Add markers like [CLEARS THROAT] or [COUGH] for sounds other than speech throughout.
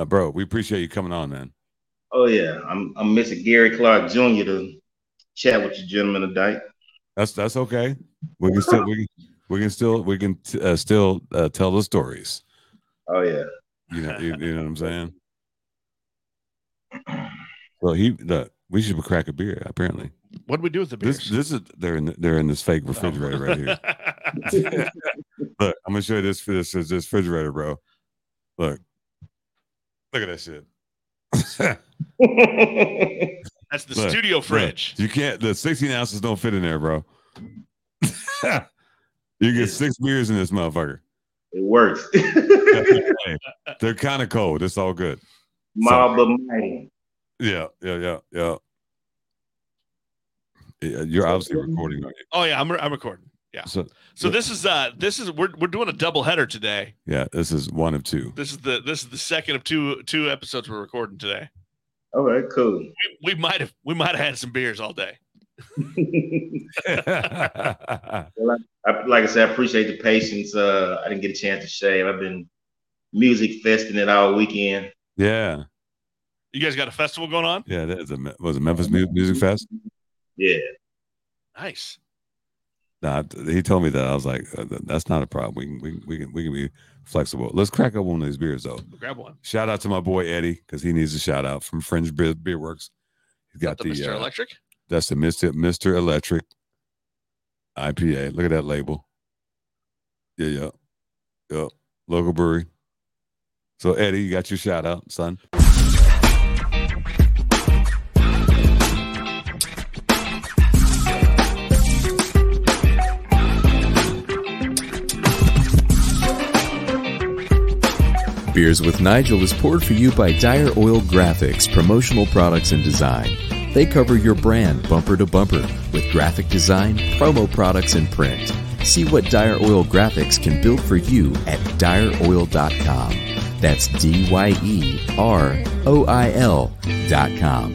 Uh, bro, we appreciate you coming on, man. Oh yeah, I'm I'm missing Gary Clark Jr. to chat with you gentlemen tonight. That's that's okay. We can still we can, we can still we can uh, still uh, tell the stories. Oh yeah. You know, you, you know what I'm saying. Well, he the we should crack a beer. Apparently, What do we do with the beers? this this is they're in they're in this fake refrigerator right here. [LAUGHS] [LAUGHS] Look, I'm gonna show you this for this this refrigerator, bro. Look, look at that shit. [LAUGHS] That's the Look, studio Look, fridge. you can't. The 16 ounces don't fit in there, bro. [LAUGHS] you get six beers in this motherfucker. it works. [LAUGHS] Hey, they're kind of cold. It's all good. Small but mighty. Yeah, yeah, yeah, yeah. Yeah, You're obviously recording, aren't? Oh yeah, I'm, re- I'm recording. Yeah. So, So Yeah. this is uh this is we're we're doing a double header today. yeah, this is one of two. This is the this is the second of two two episodes we're recording today. All right, cool. We, we might have we might have had some beers all day. [LAUGHS] I, like I said, I appreciate the patience. Uh, I didn't get a chance to shave. I've been music festing it all weekend. yeah, You guys got a festival going on? yeah. That is a was it Memphis Music Fest? Yeah. Nice. Nah, he told me that. I was like, uh, that's not a problem. We can we can we can, we can be flexible. Let's crack up one of these beers though. Grab one. Shout out to my boy Eddie because he needs a shout out from Fringe Beer, Beer Works. He's got The, the, Mr. uh, Electric. that's the Mister Mister Electric IPA. Look at that label. Yeah, yeah, yeah. Local brewery. So Eddie, you got your shout out, son. Beers with Nigel is poured for you by Dyer Oil Graphics, promotional products and design. They cover your brand bumper to bumper with graphic design, promo products, and print. See what Dyer Oil Graphics can build for you at dyeroil.com. That's D Y E R O I L.com.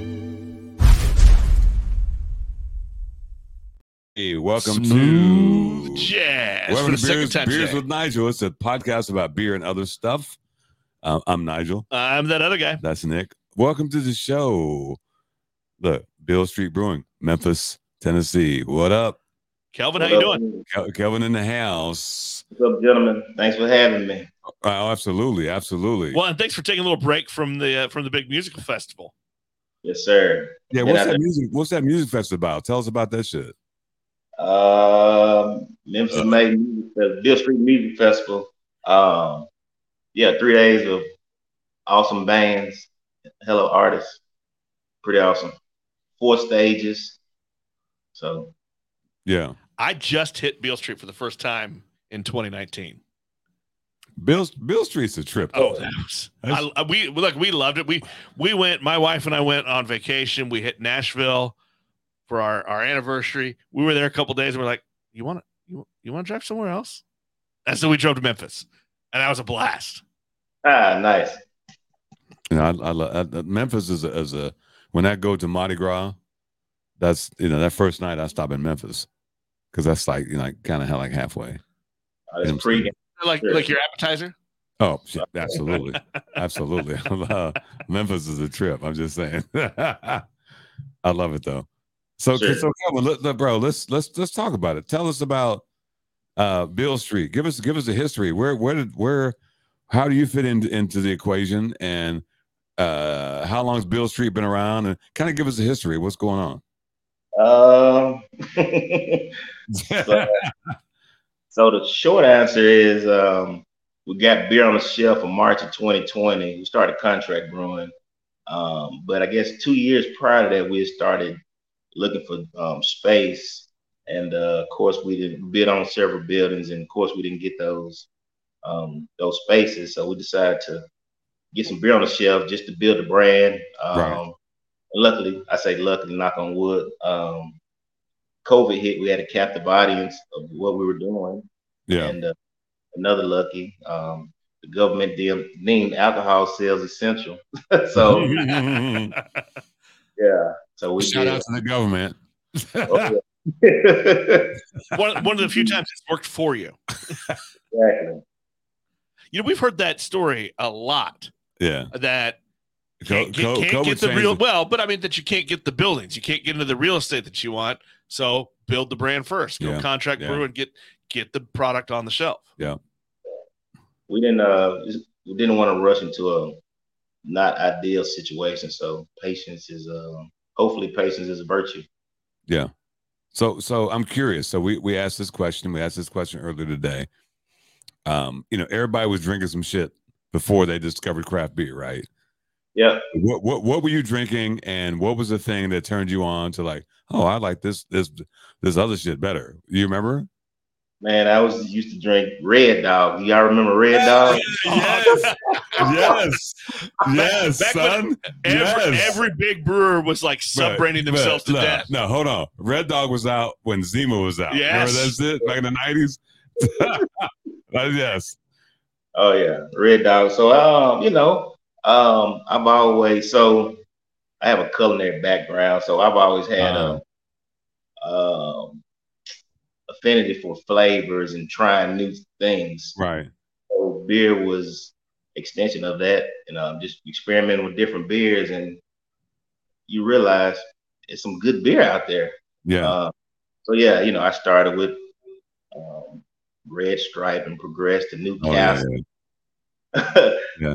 Hey, welcome Smooth to jazz. welcome for the to second Beers, time Beers today. with Nigel. It's a podcast about beer and other stuff. Uh, I'm Nigel. I'm that other guy. That's Nick. Welcome to the show. Look, Beale Street Brewing, Memphis, Tennessee. What up? Kelvin, how you doing? Kel- Kelvin in the house. What's up, gentlemen? Thanks for having me. Oh, absolutely, absolutely. Well, and thanks for taking a little break from the uh, from the big musical festival. Yes, sir. Yeah, And what's I- that music? What's that music festival about? Tell us about that shit. Um, Memphis Uh. Made Music, the Beale Street Music Festival. Um, yeah, three days of awesome bands, hello artists, pretty awesome. Four stages. So Yeah, I just hit Beale Street for the first time in 2019. Beale Beale Street's a trip. Oh, that was I, I- we look. We loved it. We we went. My wife and I went on vacation. We hit Nashville for our our anniversary. We were there a couple days. and We're like, you want to you, you want to drive somewhere else? And so we drove to Memphis, and that was a blast. ah, nice. You know, I, I, lo- I, Memphis is a, is a when I go to Mardi Gras, that's you know that first night I stop in Memphis because that's like you know kind of like halfway. Uh, it's pre Like Sure. like your appetizer. Oh, shit, absolutely, absolutely. Uh, [LAUGHS] [LAUGHS] Memphis is a trip. I'm just saying. [LAUGHS] I love it though. So, Sure. so come on, let, let- bro. Let's let's let's talk about it. Tell us about uh, Beale Street. Give us give us a history. Where where did where? How do you fit into into the equation? And uh, how long's Beale Street been around? And kind of give us a history. What's going on? Um, [LAUGHS] so, [LAUGHS] so the short answer is um, we got beer on the shelf in March of 2020. We started contract brewing, um, but I guess two years prior to that, we had started looking for um, space, and uh, of course, we didn't bid on several buildings, and of course, we didn't get those um, those spaces. So we decided to get some beer on the shelf just to build a brand. Um, Right. Luckily, I say luckily, knock on wood. Um, COVID hit, we had a captive audience of what we were doing. yeah, And uh, another lucky, um, the government deem- deemed alcohol sales essential. [LAUGHS] so [LAUGHS] yeah, so we shout did. out to the government. Oh, [LAUGHS] one one of the few times it's worked for you. [LAUGHS] exactly. You know, we've heard that story a lot Yeah. that can't, get, co- can't COVID get the real it. well, but I mean that you can't get the buildings, you can't get into the real estate that you want. So build the brand first. Go Yeah, contract yeah. brew and get get the product on the shelf. Yeah. We didn't uh we didn't want to rush into a not ideal situation. So patience is uh hopefully patience is a virtue. So so I'm curious. So we we asked this question. We asked this question earlier today. Um, you know, everybody was drinking some shit before they discovered craft beer, right? Yeah. What what what were you drinking, and what was the thing that turned you on to like, oh, I like this this this other shit better? You remember? Man, I was used to drink Red Dog. Do y'all remember Red Dog? Yes, yes, yes, Back when son. Every, Yes. every big brewer was like sub branding But- themselves but to no, death. No, hold on. Red Dog was out when Zima was out. Yes. Remember that's it back in the nineties. [LAUGHS] yes. Oh yeah, Red Dog. So um, you know, um, I've always so I have a culinary background, so I've always had Uh-huh. a um affinity for flavors and trying new things. Right. So beer was extension of that, and um, just experimenting with different beers, and you realize it's some good beer out there. Yeah. Uh, so yeah, you know, I started with um, Red Stripe and progressed to Newcastle. Oh, yeah, yeah. [LAUGHS] Yeah.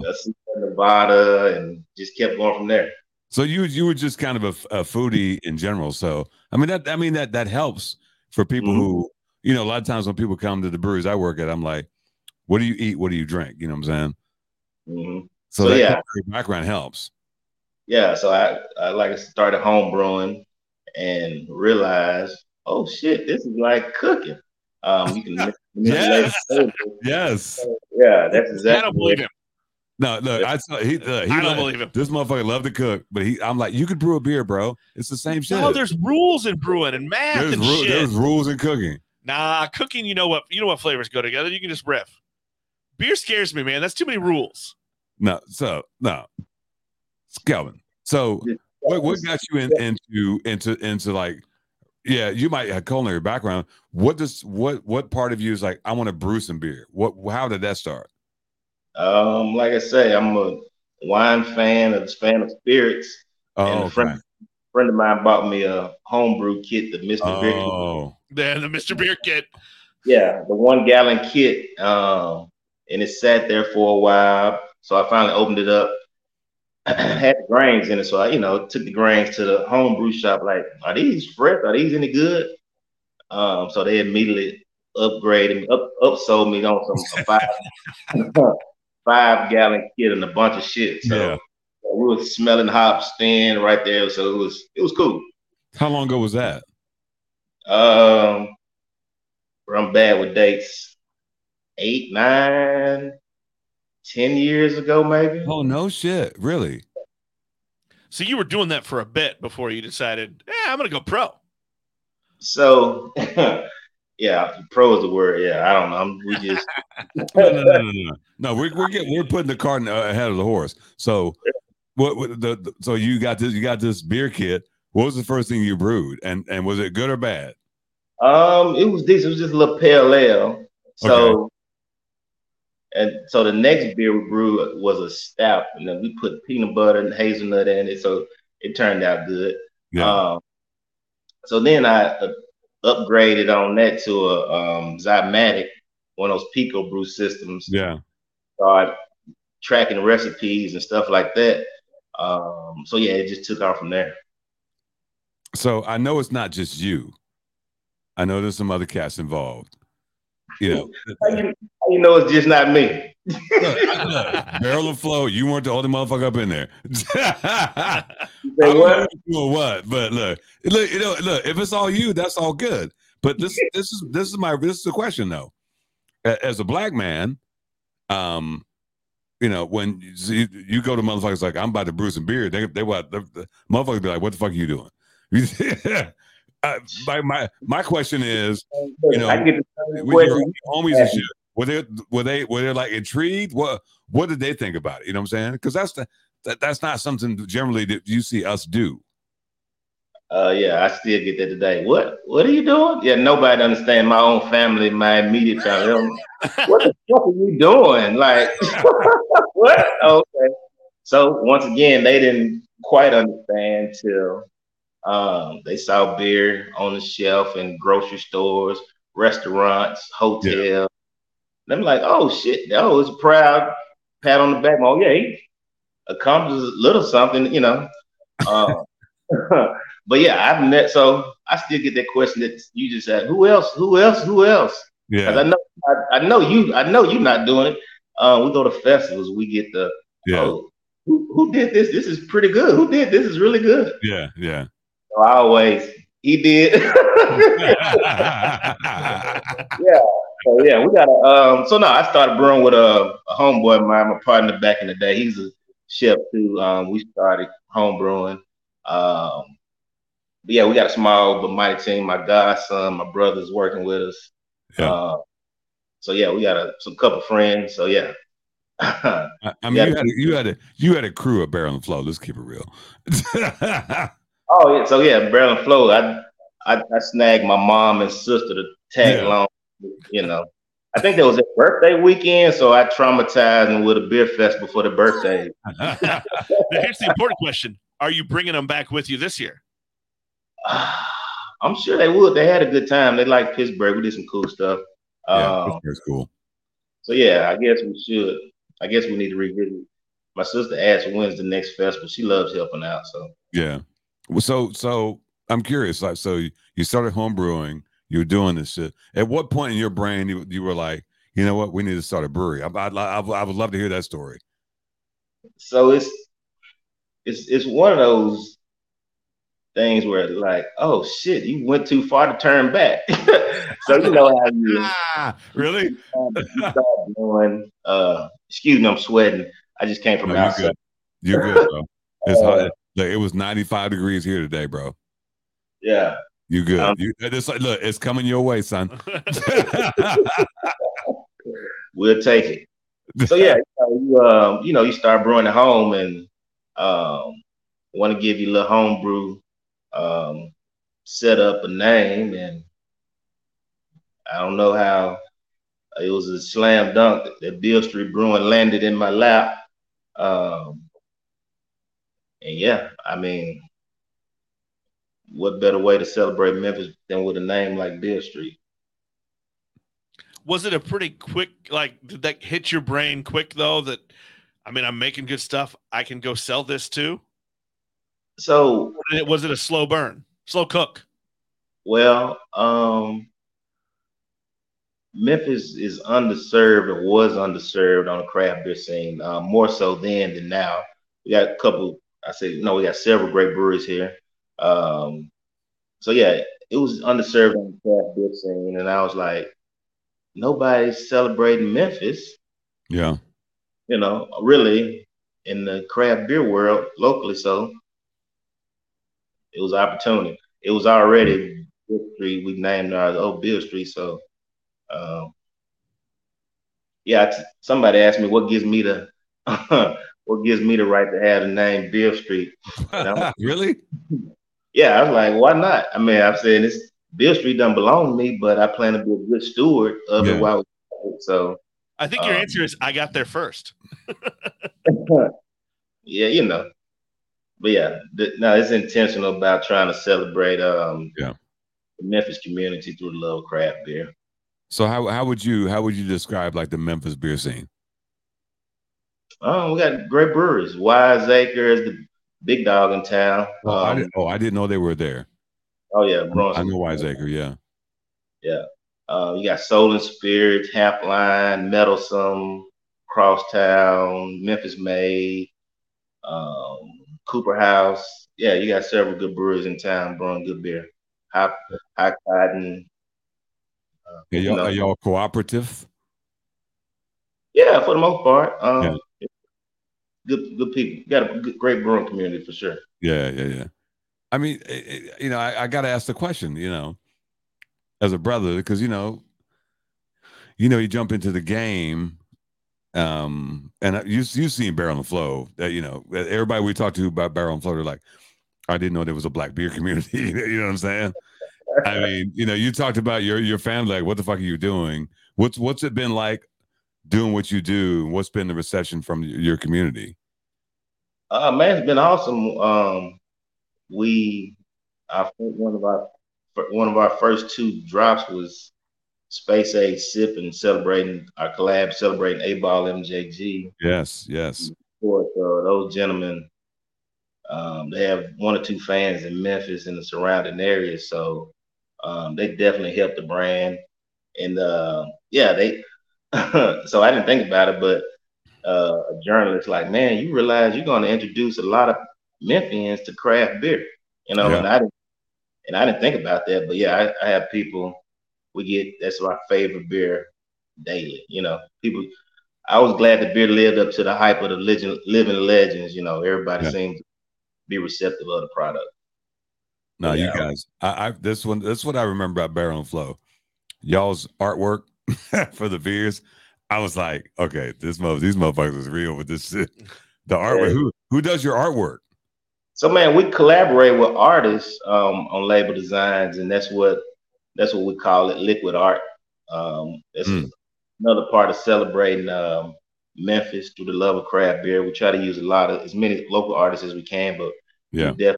Nevada, and just kept going from there. So you you were just kind of a, a foodie in general. So I mean that I mean that that helps for people Mhm. who you know a lot of times when people come to the breweries I work at, I'm like, what do you eat? What do you drink? You know what I'm saying? hmm So, So, that yeah. background helps. Yeah, so I, I like I started home brewing and realized, oh shit, this is like cooking. Um, you can [LAUGHS] manipulate Yes. flavors. Yes. Yeah, that's exactly. I don't believe him. No, look, I saw he, uh, he I don't like- believe him. this motherfucker loved to cook, but he I'm like, you could brew a beer, bro. It's the same shit. No, there's rules in brewing and math there's, and ru- shit. there's rules in cooking. Nah, cooking. You know what? You know what flavors go together. You can just riff. Beer scares me, man. That's too many rules. No, so no, it's Kelvin. So what what got you in, into into into like yeah you might have culinary background what does what what part of you is like i want to brew some beer what how did that start Um, like I say, I'm a wine fan, a fan of spirits. oh and a okay. Friend, friend of mine bought me a homebrew kit, the Mr. Beer. oh Then the Mr. Beer Kit. Yeah, the one gallon kit. Um, and it sat there for a while. So I finally opened it up. [CLEARS THROAT] had the grains in it. So I, you know, took the grains to the homebrew shop. Like, are these fresh? Are these any good? Um, so they immediately upgraded me, up upsold me on some five [LAUGHS] five gallon kit and a bunch of shit. So Yeah. We were smelling hops then right there. So it was it was cool. how long ago was that Um, I'm bad with dates. Eight, nine, ten years ago, maybe. oh no shit really So you were doing that for a bit before you decided, yeah, I'm gonna go pro. So, [LAUGHS] yeah, pro is the word. Yeah, I don't know. I'm, we just [LAUGHS] no no no no no, no we're we're, getting, we're putting the cart ahead of the horse so what, what the, the so you got this you got this beer kit what was the first thing you brewed and and was it good or bad um, it was this. It was just a little pale ale. So, and so the next beer we brewed was a stout, and then we put peanut butter and hazelnut in it. So it turned out good. yeah Um, so then I uh, upgraded on that to a um, Zymatic, one of those PicoBrew systems. yeah Started tracking recipes and stuff like that. Um, so yeah, it just took off from there. So I know it's not just you. I know there's some other cats involved. You know, [LAUGHS] you, you know it's just not me? barrel of flow. You weren't the only motherfucker up in there. [LAUGHS] I You say don't what? what, but look, look, you know, look. If it's all you, that's all good. But this, this is this is my this is the question though. As a black man, um, you know, when you, see- you go to motherfuckers like I'm about to brew some beer, they they what the, the motherfuckers be like, what the fuck are you doing? [LAUGHS] uh, my my my question is, you know, I get the same with your homies and shit, were they were they were they like intrigued? What what did they think about it? You know what I'm saying? Because that's the that, that's not something generally that you see us do. Uh, yeah, I still get that today. What? What are you doing? Yeah, nobody understand my own family, my immediate family. What the fuck are you doing? Like, [LAUGHS] what? Okay. so once again, they didn't quite understand till um, they saw beer on the shelf in grocery stores, restaurants, hotels. Yeah. I'm like, oh shit, oh, it's a proud pat on the back. Oh yeah, he accomplished a little something, you know. Uh, [LAUGHS] [LAUGHS] but yeah, I've met so I still get that question that you just said. Who else? Who else? Who else? Yeah, I know I, I, know you. I know you're not doing it. Uh, we go to festivals. We get the yeah. Oh, who, who did this? This is pretty good. Who did this? Is really good. Yeah, yeah. So I always he did. [LAUGHS] yeah. So yeah, we got a um so no, I started brewing with a, a homeboy of mine, my partner back in the day. He's a chef too. Um, we started home brewing. Um but yeah, we got a small but mighty team. My godson, my brother's working with us. Yeah. Uh, so yeah, we got a some couple friends. So yeah, I, I, [LAUGHS] mean, you had, a, you had a you had a crew of Barrel and Flow. Let's keep it real. [LAUGHS] oh yeah, so yeah, Barrel and Flow. I, I, I snagged my mom and sister to tag yeah. along. You know, I think that was a birthday weekend, so I traumatized them with a beer fest before the birthday. [LAUGHS] now, here's the important question: Are you bringing them back with you this year? [SIGHS] I'm sure they would. They had a good time. They like Pittsburgh. We did some cool stuff. Yeah, um, Pittsburgh's cool. So yeah, I guess we should. I guess we need to revisit. My sister asked when's the next festival. She loves helping out. So yeah. Well, so so I'm curious. Like, so you started home brewing. You were doing this shit. At what point in your brain you, you were like, you know what, we need to start a brewery? I, I, I, I would love to hear that story. So it's it's it's one of those things where like, oh shit, you went too far to turn back. [LAUGHS] so you know how you ah, really doing, uh, excuse me, I'm sweating. I just came from no, outside. You're good, you're good bro. It's uh, hot. Like, it was 95 degrees here today, bro. Yeah. You good? Um, you, it's like, look, it's coming your way, son. [LAUGHS] we'll take it. So yeah, [LAUGHS] you, um, you know, you start brewing at home and um, want to give you a little home brew um, set up a name, and I don't know how it was a slam dunk that Beale Street Brewing landed in my lap. Um, and yeah, I mean, what better way to celebrate Memphis than with a name like Beale Street? Was it a pretty quick, like, did that hit your brain quick though? That, I mean, I'm making good stuff. I can go sell this too. So was it a slow burn, slow cook? Well, um, Memphis is underserved or was underserved on the craft beer scene, um, more so then than now. We got a couple. I say no, we got several great breweries here. Um, so yeah, it was underserved on the craft beer scene, and I was like, nobody's celebrating Memphis. Yeah, you know, really in the craft beer world locally. So it was opportunity. It was already Beale Street. We named our old Beale Street. So, um, yeah, somebody asked me what gives me the [LAUGHS] what gives me the right to have the name Beale Street. [LAUGHS] really? Yeah, I was like, why not? I mean, I'm saying this Beale Street doesn't belong to me, but I plan to be a good steward of yeah. it while so. I think your um, answer is I got there first. [LAUGHS] yeah, you know, but yeah, th- no, it's intentional about trying to celebrate um yeah the Memphis community through the love craft beer. So how how would you how would you describe like the Memphis beer scene? Oh, we got great breweries. Wiseacre is the big dog in town. Oh, um, I didn't, oh, I didn't know they were there. Oh yeah, Bronson. I know Wiseacre. Yeah, yeah. Uh, you got Soul and Spirit, Tapline, Meddlesome, Crosstown, Memphis Made. Um, Cooper House. Yeah, you got several good brewers in town brewing good beer. High, high cotton. Uh, are, y'all, are y'all cooperative? Yeah, for the most part. Um, yeah. Good, good people. You got a good, great brewing community for sure. Yeah, yeah, yeah. I mean, it, it, you know, I, I got to ask the question. You know, as a brother, because you know, you know, you jump into the game um, and you you've seen Barrel and Flow that you know everybody we talked to about Barrel and Flow they're like, I didn't know there was a black beer [LAUGHS] community. [LAUGHS] you know what I'm saying? I mean, you know, you talked about your your family. Like, what the fuck are you doing? What's what's it been like doing what you do? What's been the reception from your community? Uh, man, it's been awesome. Um, we, I think one of our one of our first two drops was Space Age sipping, celebrating our collab, celebrating 8Ball MJG. Yes, yes. Of course, uh, those gentlemen, um, they have one or two fans in Memphis and the surrounding areas, so um, they definitely helped the brand. And uh, yeah, they. [LAUGHS] so I didn't think about it, but uh, a journalist like, man, you realize you're going to introduce a lot of Memphians to craft beer, you know, yeah. and I didn't, and I didn't think about that, but yeah, I, I have people. We get that's my favorite beer daily. You know, people. I was glad the beer lived up to the hype of the legend, living legends. You know, everybody yeah. seemed to be receptive of the product. No, yeah. you guys, I, I this one, this is what I remember about Barrel and Flow. Y'all's artwork [LAUGHS] for the beers I was like, okay, this mother, these motherfuckers is real with this shit. The artwork. Yeah. Who who does your artwork? So man, we collaborate with artists um, on label designs, and that's what that's what we call it, liquid art. Um, that's mm. another part of celebrating um, Memphis through the love of craft beer. We try to use a lot of as many local artists as we can, but yeah, we definitely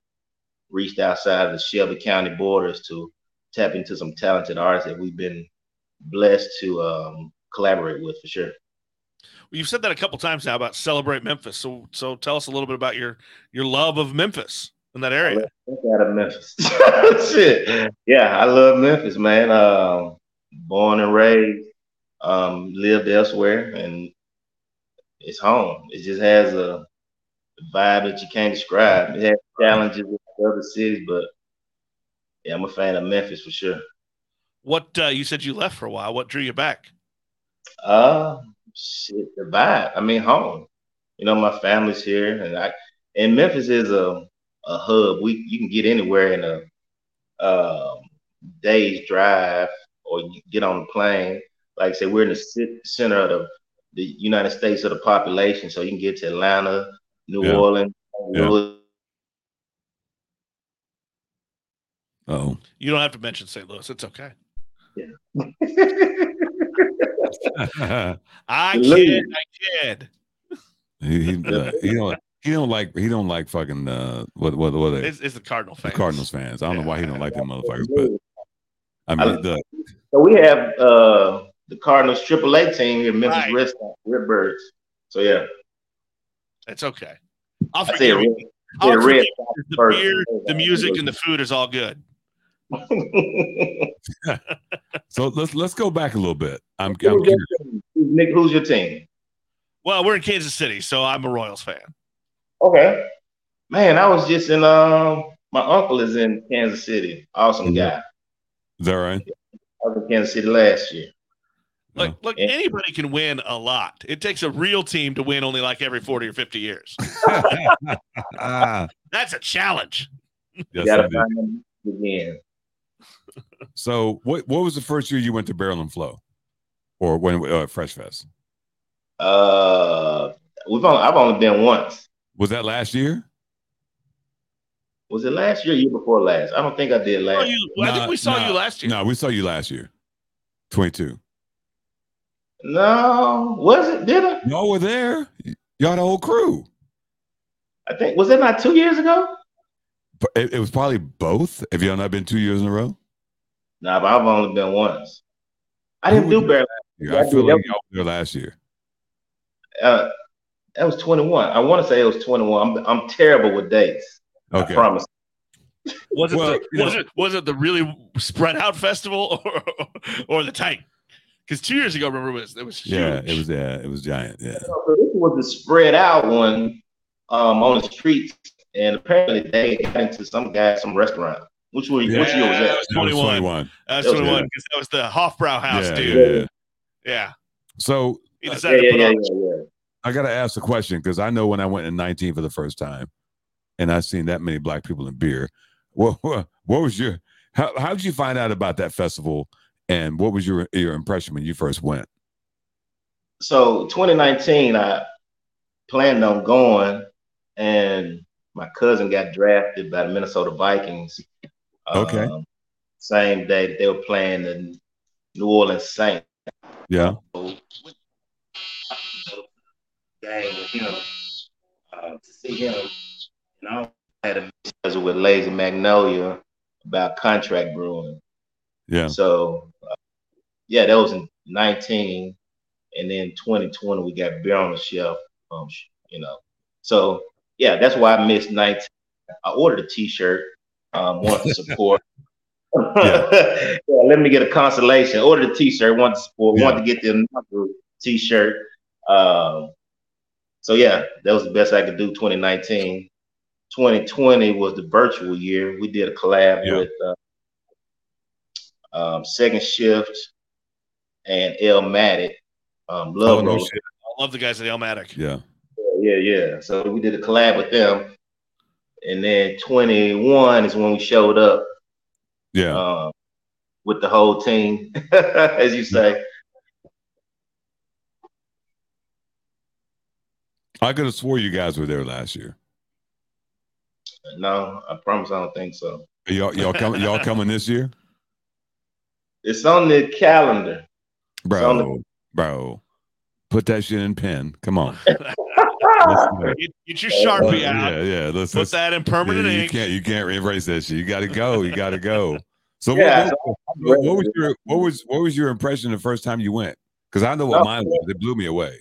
reached outside of the Shelby County borders to tap into some talented artists that we've been blessed to um, collaborate with for sure. Well, you've said that a couple times now about celebrate Memphis. So, so tell us a little bit about your your love of Memphis in that area. Out of Memphis, [LAUGHS] shit. Yeah, I love Memphis, man. Um, born and raised, um, lived elsewhere, and it's home. It just has a vibe that you can't describe. It has challenges with other cities, but yeah, I'm a fan of Memphis for sure. What uh, you said you left for a while. What drew you back? Uh, shit, the vibe. I mean, home. You know, my family's here, and I and Memphis is a a hub. We you can get anywhere in a um, day's drive, or you get on a plane. Like I said, we're in the center of the the United States of the population, so you can get to Atlanta, New yeah. Orleans. Yeah. Oh, you don't have to mention St. Louis. It's okay. Yeah. [LAUGHS] I kid, I kid. He he, uh, he don't he don't like he don't like fucking uh what what what they, it's, it's the Cardinal fans. The Cardinals fans. I don't yeah. know why he don't like them motherfuckers, but I mean the so we have uh the Cardinals AAA team here, Memphis right. Red Redbirds. So yeah, it's okay. I'll forgive you. I'll forgive the beer, the music, and the food is all good. [LAUGHS] so let's let's go back a little bit. I'm, I'm Nick, who's your team? Well, we're in Kansas City, so I'm a Royals fan. Okay, man, I was just in. Um, my uncle is in Kansas City. Awesome mm-hmm. guy. Is that right? I was in Kansas City last year. Look, look, and, anybody can win a lot. It takes a real team to win only like every 40 or 50 years. [LAUGHS] [LAUGHS] That's a challenge. Yes, you gotta find them again. [LAUGHS] So, what what was the first year you went to Barrel and Flow, or when uh, Fresh Fest? Uh, we've only I've only been once. Was that last year? Was it last year? Year before last? I don't think I did last. you, well, nah, I think we saw nah, you last year. No, we saw you last year. Twenty two. No, was it? Did I? No, we're there. Y'all the whole crew. I think was it not two years ago? It, it was probably both. Have y'all not been two years in a row? Nah, but I've only been once. I didn't do bear last year. I, feel like y'all were there last year. Uh, that was 21. I want to say it was 21. I'm, I'm terrible with dates. Okay. I promise. Was it, well, the, was, it was it the really spread out festival [LAUGHS] or or the tank? Because two years ago, remember it was it was huge. yeah it was yeah it was giant yeah. So this was the spread out one um, on the streets, and apparently they got into some guy some restaurant. Which one? Yeah, which year was that? that was 21. 21. That was 21 because that was the Hofbrauhaus yeah, dude. Yeah. So. Yeah. So yeah, yeah, yeah, I got to ask a question because I know when I went in 19 for the first time, and I seen that many black people in beer. What what, what was your how how did you find out about that festival, and what was your your impression when you first went? So 2019, I planned on going, and my cousin got drafted by the Minnesota Vikings Okay. Um, same day that they were playing the New Orleans Saints. Yeah. Game with him. Uh, to see him. And I had a visit with Lazy Magnolia about contract brewing. Yeah. So, uh, yeah, that was in 19, and then 2020 we got beer on the shelf. Um, you know, so yeah, that's why I missed 19. I ordered a T-shirt. Um, want to support. yeah. [LAUGHS] [LAUGHS] yeah. let me get a consolation. Ordered a T-shirt. Want to support. Yeah. Want to get the T-shirt. Um, so yeah, that was the best I could do. 2019. 2020 was the virtual year. We did a collab yeah. with uh, um, Second Shift and Elmatic. Um, love, oh, no I love the guys at Elmatic. Yeah. Yeah, yeah. So we did a collab with them. And then 21 is when we showed up. Yeah. Um, with the whole team, [LAUGHS] as you say. I could have swore you guys were there last year. No, I promise I don't think so. Y'all, y'all coming? y'all coming this year? It's on the calendar, bro. The- bro, put that shit in pen. Come on. [LAUGHS] get, get, your sharpie uh, out. Yeah, yeah. Let's, put let's, that in permanent yeah, you ink. can't, you can't erase that shit. You got to go. You got to go. So, yeah, what, what, what, was your what was what was your impression the first time you went? Because I know what mine was. It blew me away.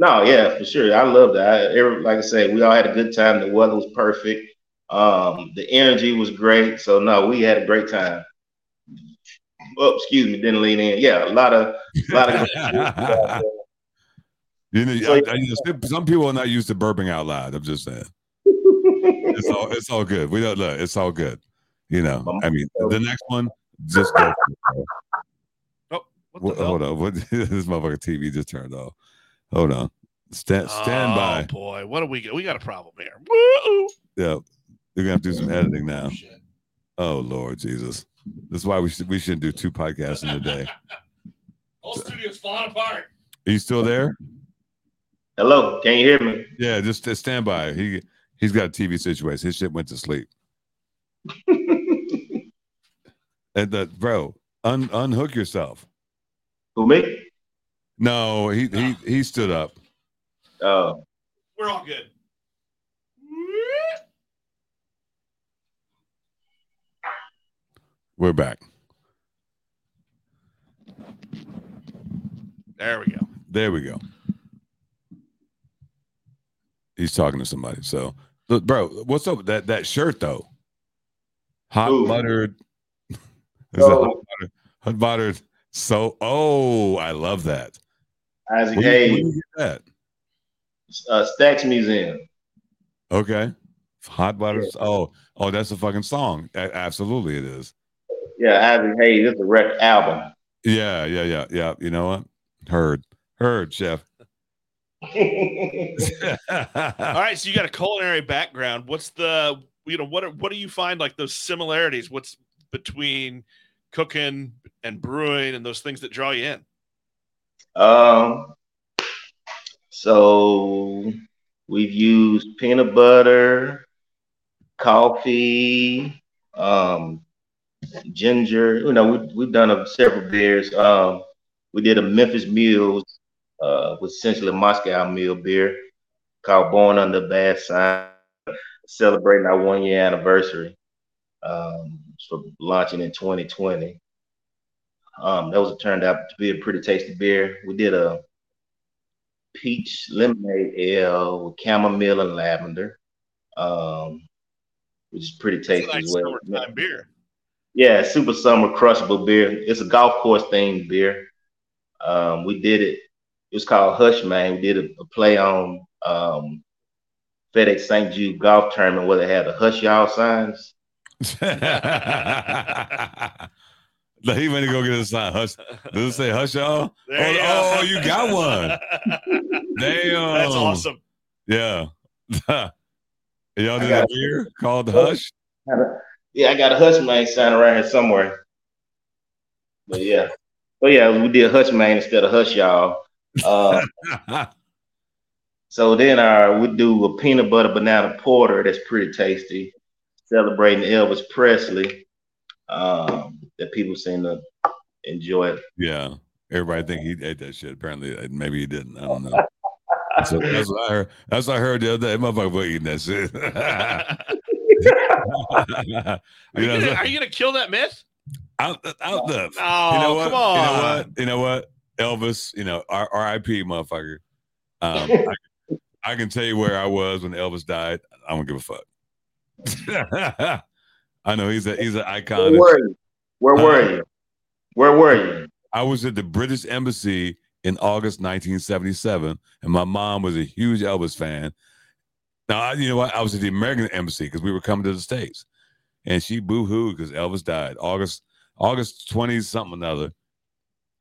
No, yeah, for sure. I loved that. I, like I said, we all had a good time. The weather was perfect. Um, the energy was great. So no, we had a great time. Oh, excuse me, didn't lean in. Yeah, a lot of, a lot of. [LAUGHS] you know, so, I, I, you know, some people are not used to burping out loud. I'm just saying. [LAUGHS] it's all, it's all good. We don't look. It's all good. You know, I mean, the next one, just go. Oh, what hold on. What [LAUGHS] this motherfucker TV just turned off. Hold on. Stand stand oh, by. boy, what do we get? We got a problem here. Woo! Yeah, we're gonna have to do some editing now. Oh Lord Jesus. That's why we should we shouldn't do two podcasts in a day. [LAUGHS] Whole studio's falling apart. Are you still there? Hello, can you hear me? Yeah, just, just stand by. He he's got a TV situation. His shit went to sleep. [LAUGHS] and the bro, un, unhook yourself. Who me? No, he he he stood up. Oh, we're all good. We're back. There we go. There we go. He's talking to somebody. So, look, bro, what's up with that that shirt though? Hot Ooh. buttered. [LAUGHS] Is oh. hot buttered? Hot buttered. So, oh, I love that. Isaac Hayes. that? Uh, Stax Museum. Okay. Hot butter. Yeah. Oh, oh, that's a fucking song. A- absolutely, it is. Yeah, Isaac Hayes. It's a record album. Yeah, yeah, yeah, yeah. You know what? Heard, heard, chef. [LAUGHS] All right, so you got a culinary background. What's the you know what what do you find like those similarities? What's between cooking and brewing and those things that draw you in? Um, so we've used peanut butter, coffee, um, ginger. You know, we, we've done a, several beers. Um, we did a Memphis Mules, uh, with essentially Moscow Mule beer called Born Under the Bad Sign, celebrating our one year anniversary. Um, for launching in 2020. Um, that was turned out to be a pretty tasty beer. We did a peach lemonade ale with chamomile and lavender, um, which is pretty tasty nice as well. Summertime beer. Yeah, super summer crushable beer. It's a golf course themed beer. Um, we did it. It was called Hush Man. We did a, a play on um, FedEx St. Jude golf tournament where they had the Hush Y'all signs. [LAUGHS] [LAUGHS] he went to go get a sign. Hush. Does it say hush y'all? Oh, you oh, you got one. [LAUGHS] Damn. That's awesome. Yeah. [LAUGHS] Y'all did a beer called Hush? Yeah, I got a Hush Man sign around here somewhere. But yeah. But yeah, we did Hush Man instead of Hush Y'all. Uh, [LAUGHS] so then uh, we do a peanut butter banana porter that's pretty tasty, celebrating Elvis Presley. Um, that people seem to enjoy it. Yeah. Everybody think he ate that shit. Apparently, maybe he didn't. I don't know. So that's what I heard. That's what I heard the other day. Motherfucker was eating that shit. [LAUGHS] Are you, gonna, are you gonna kill that myth? Out, out the. Oh, you know what? come on. You know what? You know what? Elvis. You know, R- R.I.P. Motherfucker. Um, [LAUGHS] I, I can tell you where I was when Elvis died. I don't give a fuck. [LAUGHS] I know he's a he's an Where icon. were you? Where Uh, were you? Where were you? I was at the British Embassy in August 1977, and my mom was a huge Elvis fan. Now, I- you know what? I was at the American Embassy because we were coming to the States, and she boo hooed because Elvis died August August 20 something another.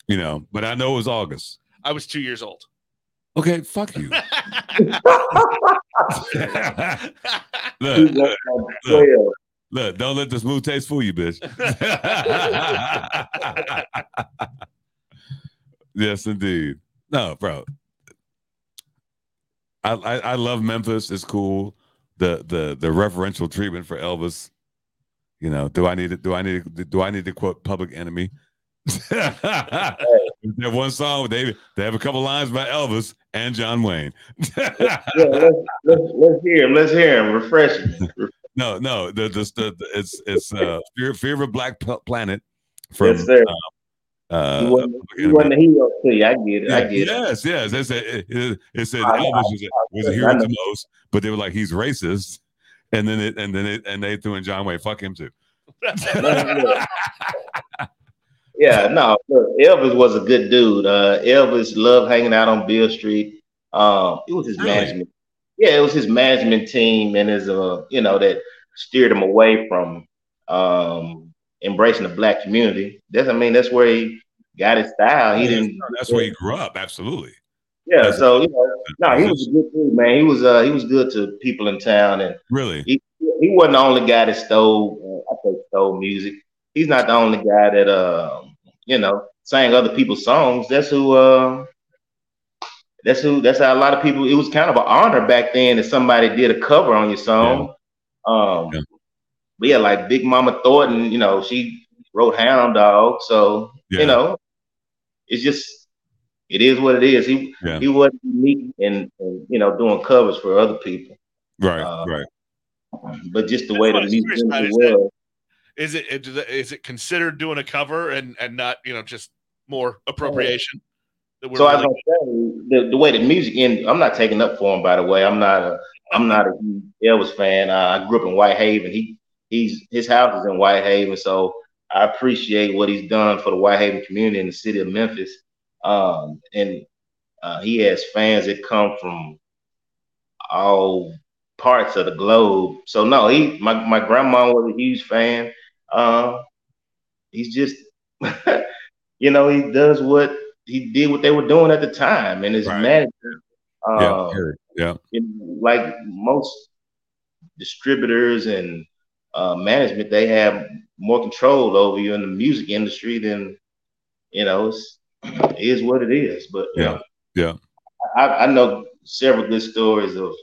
You know, but I know it was August. I was two years old. Okay, fuck you. [LAUGHS] [LAUGHS] look, He look, was on 12. Look, don't let the smooth taste fool you, bitch. [LAUGHS] yes, indeed. No, bro. I, I I love Memphis. It's cool. The the the referential treatment for Elvis. You know, do I need to do I need to, do I need to quote Public Enemy? [LAUGHS] that one song they they have a couple lines by Elvis and John Wayne. Yeah, let's, let's, let's hear him. Let's hear him. Refresh me. [LAUGHS] no, no, the, the, the, the- it's it's uh Fear, Fear of a Black P- Planet from Yes, sir. uh, uh, He wasn't, Enemy. wasn't a hero to you. I get it. I get it. Yes, yes. It said, it, it, it said I Elvis was a, was a hero to most, but they were like he's racist, and then it and then it and they threw in John Wayne. Fuck him too. Yeah, no, look, Elvis was a good dude. Uh, Elvis loved hanging out on Beale Street. Um, it was his Really? management. Yeah, it was his management team and his uh, you know, that steered him away from um embracing the black community. That's I mean, that's where he got his style. He didn't That's where he grew up. Absolutely. yeah, that's- so you know, no, he was a good dude, man. He was uh he was good to people in town and Really. he he wasn't the only guy that stole uh, I think stole music. He's not the only guy that um you know sang other people's songs. That's who uh that's who that's how a lot of people it was kind of an honor back then that somebody did a cover on your song. Um Yeah. but yeah, like Big Mama Thornton, you know, she wrote Hound Dog, so Yeah. you know, it's just it is what it is. He Yeah. he wasn't unique and, and you know doing covers for other people, Right. uh, right. but just the That's way what the I'm music curious about, industry is that- was. Is it is it- is it considered doing a cover and and not you know just more appropriation? So I was really- say the, the way the music end, I'm not taking up for him. By the way, I'm not a I'm not a Elvis fan. Uh, I grew up in Whitehaven. He he's his house is in Whitehaven, so I appreciate what he's done for the Whitehaven community in the city of Memphis. Um, and uh, he has fans that come from all parts of the globe. So no, he my my grandma was a huge fan. Uh, he's just [LAUGHS] you know he does what he did what they were doing at the time, and his Right. manager. Yeah. Uh, heard. Yeah. you know, like most distributors and uh, management, they have more control over you in the music industry than you know. It's, it is what it is. But Yeah, know, yeah. I, I know several good stories of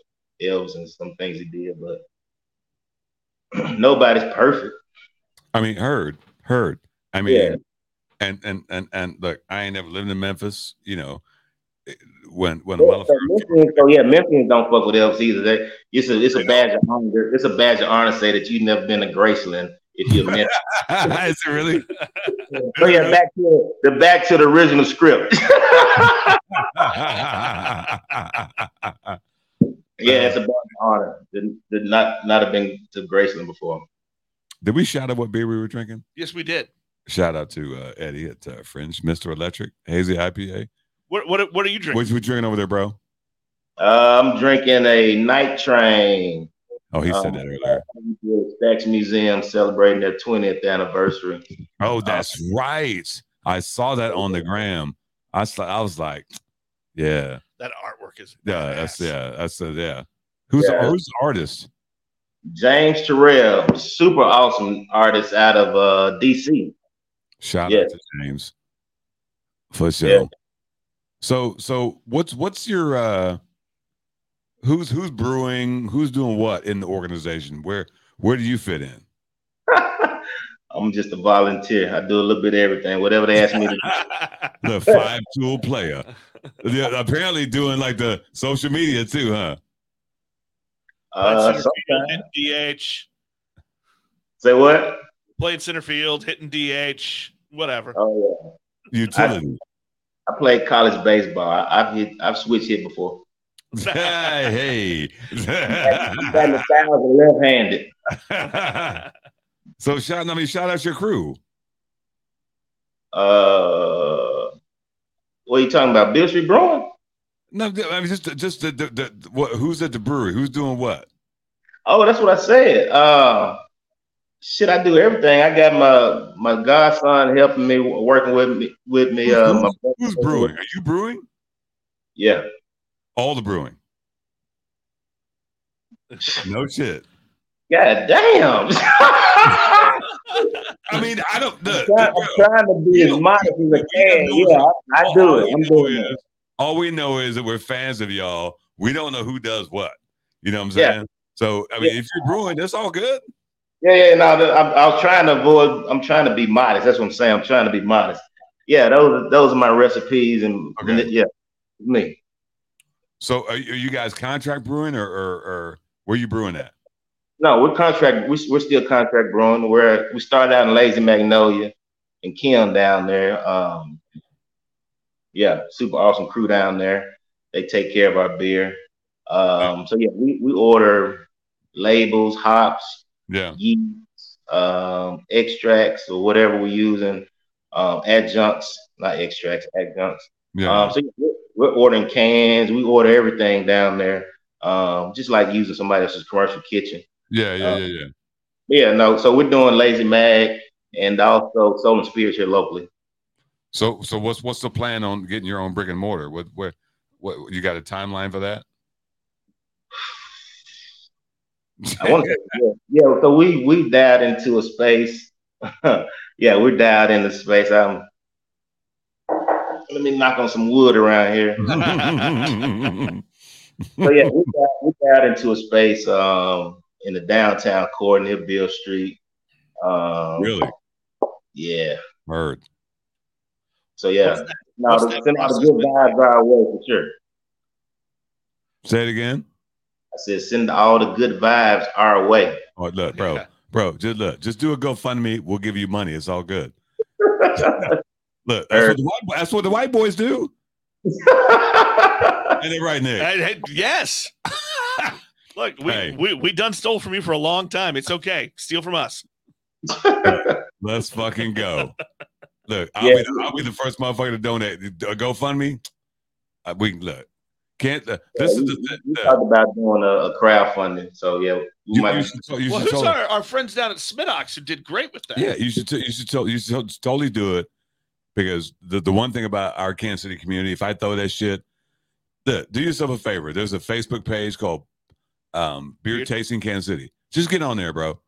Elvis and some things he did, but [CLEARS THROAT] nobody's perfect. I mean, heard, heard. I mean, Yeah. And and and and look, I ain't never lived in Memphis. You know, eh, when when a Yeah, motherfucker. so, Memphians, so yeah, Memphians don't fuck with Elvis either. They, it's a it's a badge of honor. It's a badge of honor to say that you've never been to Graceland if you're Memphis. [LAUGHS] Is it really? [LAUGHS] so yeah, back to the back to the original script. [LAUGHS] Yeah, it's a badge of honor. Did, did not not have been to Graceland before. Did we shout out what beer we were drinking? yes, we did. Shout out to uh, Eddie at uh, Fringe, Mister Electric, Hazy IPA. What what what are you drinking? What you drinking over there, bro? Uh, I'm drinking a night train. Oh, he said Um, that earlier. Stax Museum celebrating their 20th anniversary. Oh, that's right. I saw that on the gram. I saw, I was like, yeah, that artwork is yeah, that's yeah, that's uh, yeah. Who's Yeah. who's the artist? James Terrell, super awesome artist out of uh, DC. Shout Yeah. out to James for sure. Yeah. So so what's what's your uh who's who's brewing, who's doing what in the organization? Where where do you fit in? [LAUGHS] I'm just a volunteer. I do a little bit of everything, whatever they ask me to do. [LAUGHS] [LAUGHS] The five tool player. yeah, apparently doing like the social media too, huh? Uh, field, hitting DH, say what? playing center field, hitting DH, whatever. Oh yeah, Utility. yeah, I played college baseball. I, I've hit, I've switched hit before. [LAUGHS] hey. I'm batting the fouls left-handed. [LAUGHS] so shout I mean shout out your crew. Uh, what are you talking about? Beale Street Brewing? No, I mean just just the, the, the what who's at the brewery? Who's doing what? Oh, that's what I said. Uh, shit, I do everything. I got my my godson helping me, working with me with me. Uh, my, Who's brewing? Are you brewing? Yeah. All the brewing. No shit. God damn. [LAUGHS] I mean, I don't. The, I'm, trying, I'm trying to be as modest as I can. Yeah, I, I do it. I'm doing it. All we know is that we're fans of y'all. We don't know who does what. You know what I'm saying? Yeah. So I mean, Yeah. if you're brewing, that's all good. Yeah, yeah. No, I, I was trying to avoid. I'm trying to be modest. That's what I'm saying. I'm trying to be modest. Yeah, those those are my recipes, and Okay. yeah, me. So are, you- guys contract brewing or, or or where you brewing at? No, we're contract. We're, we're still contract brewing. We're we started out in Lazy Magnolia, and Kim down there. Um, yeah, super awesome crew down there. They take care of our beer. Um, so yeah, we, we order labels, hops, Yeah. yeast, um, extracts, or whatever we're using, um, adjuncts, not extracts, adjuncts. Yeah. Um, so we're, we're ordering cans. We order everything down there, um, just like using somebody else's commercial kitchen. yeah. Yeah. uh, Yeah. Yeah. Yeah, no. So we're doing Lazy Mag and also Soul and Spirits here locally. So so what's what's the plan on getting your own brick and mortar? What where what you got a timeline for that? I want to, yeah, yeah. So we we dialed into a space. [LAUGHS] yeah, we're dialed into space. Um, let me knock on some wood around here. [LAUGHS] So yeah, we got we got into a space um in the downtown core near Beale Street. Um, really? Yeah. Heard. So yeah, no, what's the, that send all the good been vibes our way for sure. Say it again. I said send all the good vibes our way. Oh, look, bro, Yeah. bro, just look, just do a GoFundMe. We'll give you money. It's all good. [LAUGHS] Look, that's what, the white, that's what the white boys do. [LAUGHS] And they right, Nick. Hey, hey, yes. [LAUGHS] Look, we, Hey. we we done stole from you for a long time. It's okay. Steal from us. Let's fucking go. Look, I'll, Yeah. be the, I'll be the first motherfucker to donate. A GoFundMe. Uh, we look. Can't. Uh, this is the. we the, talked about doing a, a crowdfunding. So yeah, we you, might you should, to- you Well, should who's totally, our, our friends down at Smidox who did great with that? yeah, you should. t- You should. to- You should to- totally do it because the the one thing about our Kansas City community, if I throw that shit, the, do yourself a favor. There's a Facebook page called um, Beer Beer- Tasting Kansas City. Just get on there, bro.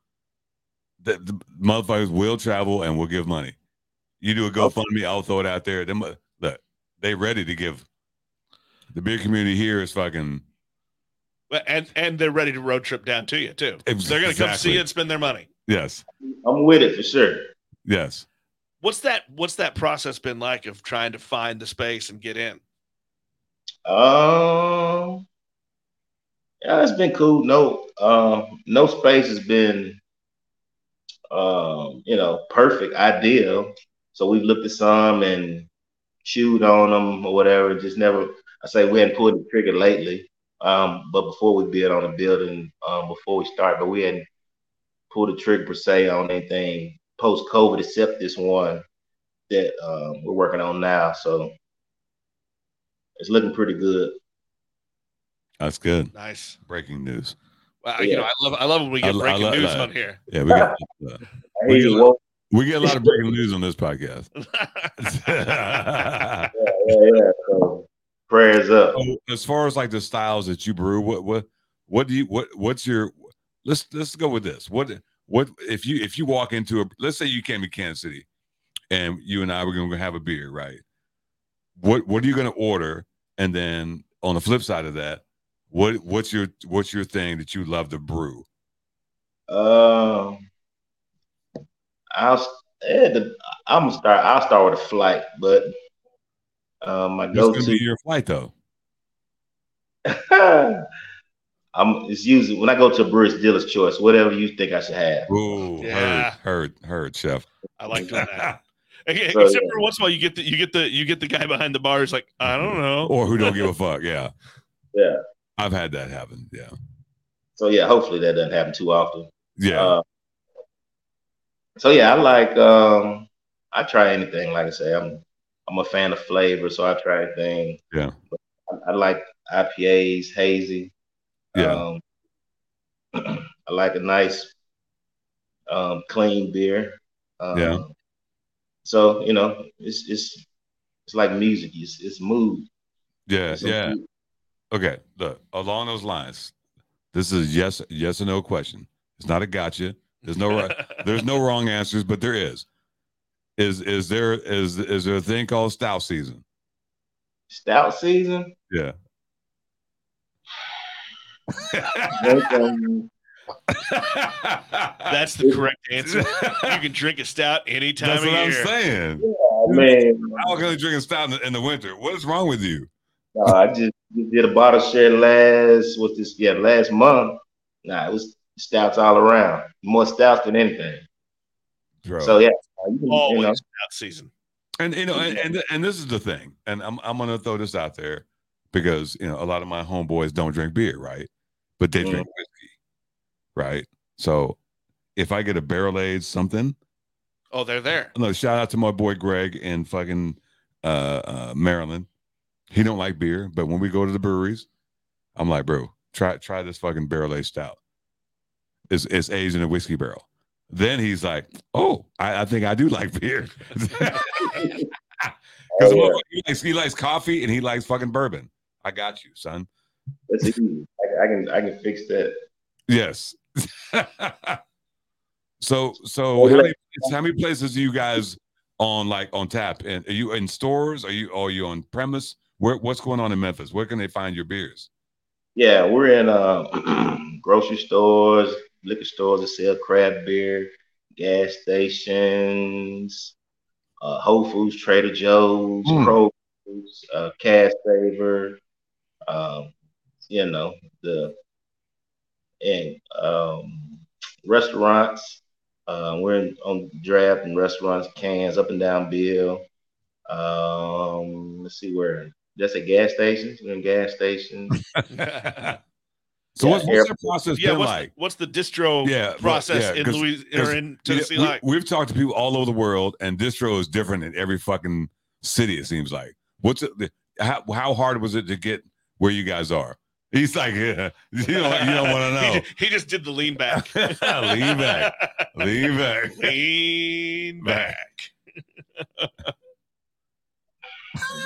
The, the motherfuckers will travel and will give money. You do a GoFundMe, I'll throw it out there. Them, uh, look, they ready to give. The beer community here is fucking. And and they're ready to road trip down to you too. Ex- They're gonna come see you and spend their money. Yes, I'm with it for sure. yes. What's that? What's that process been like of trying to find the space and get in? Um, yeah, it's been cool. No, um, no space has been, um, you know, perfect, ideal. So we've looked at some and chewed on them or whatever. Just never. I say we hadn't pulled the trigger lately. Um, but before we bid on a building, um, before we start, but we hadn't pulled the trigger per se on anything post COVID except this one that um, we're working on now. So it's looking pretty good. That's good. Nice. Breaking news. Well, you know, I love I love when we get I lo- I breaking love news that. on here. Yeah, we got. [LAUGHS] uh, We get you. a- Well, we get a lot of breaking [LAUGHS] news on this podcast. [LAUGHS] yeah, yeah, yeah. So prayers up. So, as far as like the styles that you brew, what what what do you what what's your let's let's go with this. What what if you if you walk into a let's say you came to Kansas City and you and I were gonna have a beer, right? What what are you gonna order? And then on the flip side of that, what what's your what's your thing that you love to brew? Um, I'll eh, the, I'm gonna start. I'll start with a flight, but Um, my What's go going to be your flight though? [LAUGHS] I'm. It's usually when I go to a brewery, it's dealer's choice. Whatever you think I should have. Ooh, Yeah. heard, heard, heard, chef. I like doing that. [LAUGHS] Okay, So, Except yeah. for once in a while, you get the you get the you get the guy behind the bar who's like, I don't know. or who don't give a [LAUGHS] fuck. Yeah, Yeah. I've had that happen. Yeah, So yeah, hopefully that doesn't happen too often. yeah, Uh, so yeah, I like um I try anything. Like I say, I'm I'm a fan of flavor, so I try anything. Yeah. I, I like IPAs, hazy. yeah. Um, [CLEARS THROAT] I like a nice um clean beer. Um, Yeah. So you know, it's it's it's like music. It's it's mood. yeah, It's yeah. mood. Okay, look along those lines. This is yes, yes or no question. It's not a gotcha. There's no right. There's no wrong answers, but there is. Is is there is is there a thing called stout season? Stout season. Yeah. [LAUGHS] That's the correct answer. You can drink a stout any time That's of what I'm year. saying. I mean, How can I drink a stout in the, in the winter? What is wrong with you? No, I just did a bottle share last what's this? Yeah, last month. Nah, it was stouts all around. More stouts than anything. Bro. So yeah, uh, you, can- you Always know, stout season. And you know, and, and and this is the thing, and I'm I'm gonna throw this out there because you know a lot of my homeboys don't drink beer, right? But they drink whiskey, right? So if I get a barrel aged something, Oh, they're there. no, shout out to my boy Greg in fucking uh, uh Maryland. He don't like beer, but when we go to the breweries, I'm like, bro, try try this fucking barrel aged stout. It's it's aged in a whiskey barrel. Then he's like, oh, I, I think I do like beer. [LAUGHS] [LAUGHS] Because oh, yeah, he, likes, he likes coffee and he likes fucking bourbon. I got you, son. that's easy. I, I can I can fix that. Yes. [LAUGHS] so so how many how many places are you guys on like on tap? And are you in stores? Are you are you on premise? Where what's going on in Memphis? Where can they find your beers? Yeah, we're in uh, [CLEARS THROAT] grocery stores, liquor stores that sell craft beer, gas stations, uh, Whole Foods, Trader Joe's, Mm. Kroger's, uh, Cash Saver, um, you know the and um, restaurants. Uh, we're in, on draft and restaurants, cans up and down Beale. Um, let's see where. That's at gas stations. We're in gas stations. [LAUGHS] [LAUGHS] So Yeah, what's, what's their process yeah, been what's, like? the, what's the distro Yeah, process yeah, in 'cause- Louisiana 'cause or in You know, Tennessee we, like? We've talked to people all over the world, and distro is different in every fucking city. It seems like. What's it? How how hard was it to get where you guys are? [LAUGHS] He's like, yeah, [LAUGHS] you don't you don't want to [LAUGHS] he, know. he just did the lean back. Lean back. Lean back. lean back.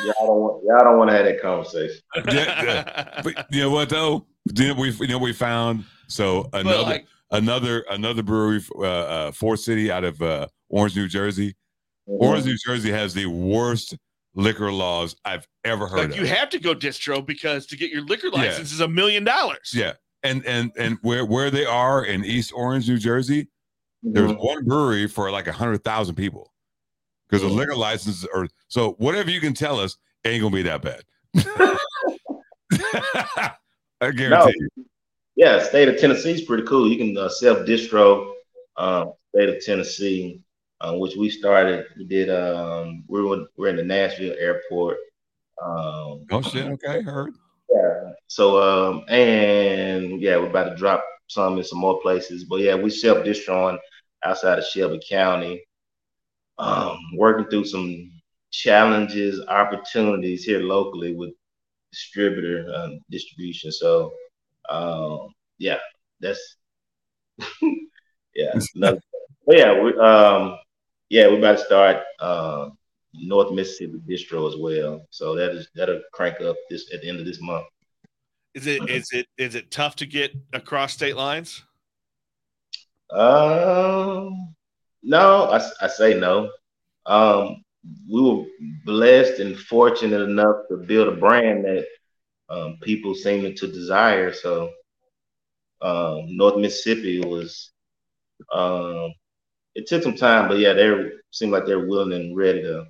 Y'all don't want y'all don't want to have that conversation. Yeah, yeah. But you know what though? Then we you know we found so another like, another another brewery, uh, uh, Four City out of uh, Orange, New Jersey. Mm-hmm. Orange, New Jersey has the worst liquor laws I've ever heard like of. you have to go distro because to get your liquor Yeah. license is a million dollars. yeah, and and and where where they are in East Orange, New Jersey, there's Mhm. one brewery for like a hundred thousand people because the Mhm. liquor licenses are so whatever you can tell us ain't gonna be that bad. [LAUGHS] [LAUGHS] I guarantee. you. Yeah, state of Tennessee is pretty cool. You can uh, self distro. Um, state of Tennessee, uh, which we started. We did. Um, we were we're in the Nashville airport. Um, Oh shit! Okay, heard. yeah. So um, and yeah, we're about to drop some in some more places. But yeah, we self distroing outside of Shelby County. Um, working through some challenges, opportunities here locally with distributor um, distribution. So um, yeah, that's [LAUGHS] yeah. [LAUGHS] another- but yeah, we um yeah, we're about to start uh, North Mississippi distro as well. So that is that'll crank up this at the end of this month. Is it is it is it tough to get across state lines? Um, no, I, I say no. Um, we were blessed and fortunate enough to build a brand that um, people seem to desire. So, um, North Mississippi was, um, it took some time, but yeah, they seemed like they're willing and ready to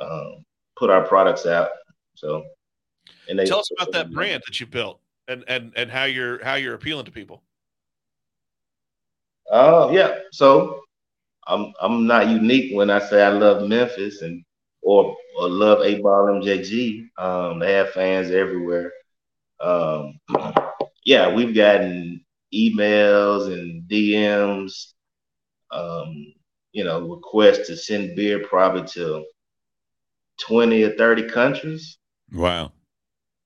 um, put our products out. So, and they tell us about that [LAUGHS] brand that you built and and and how you're how you're appealing to people. Oh uh, yeah, so I'm I'm not unique when I say I love Memphis and or, or love 8Ball MJG. Um, they have fans everywhere. Um, [CLEARS THROAT] yeah, we've gotten emails and DMs, um, you know, requests to send beer probably to 20 or 30 countries. Wow.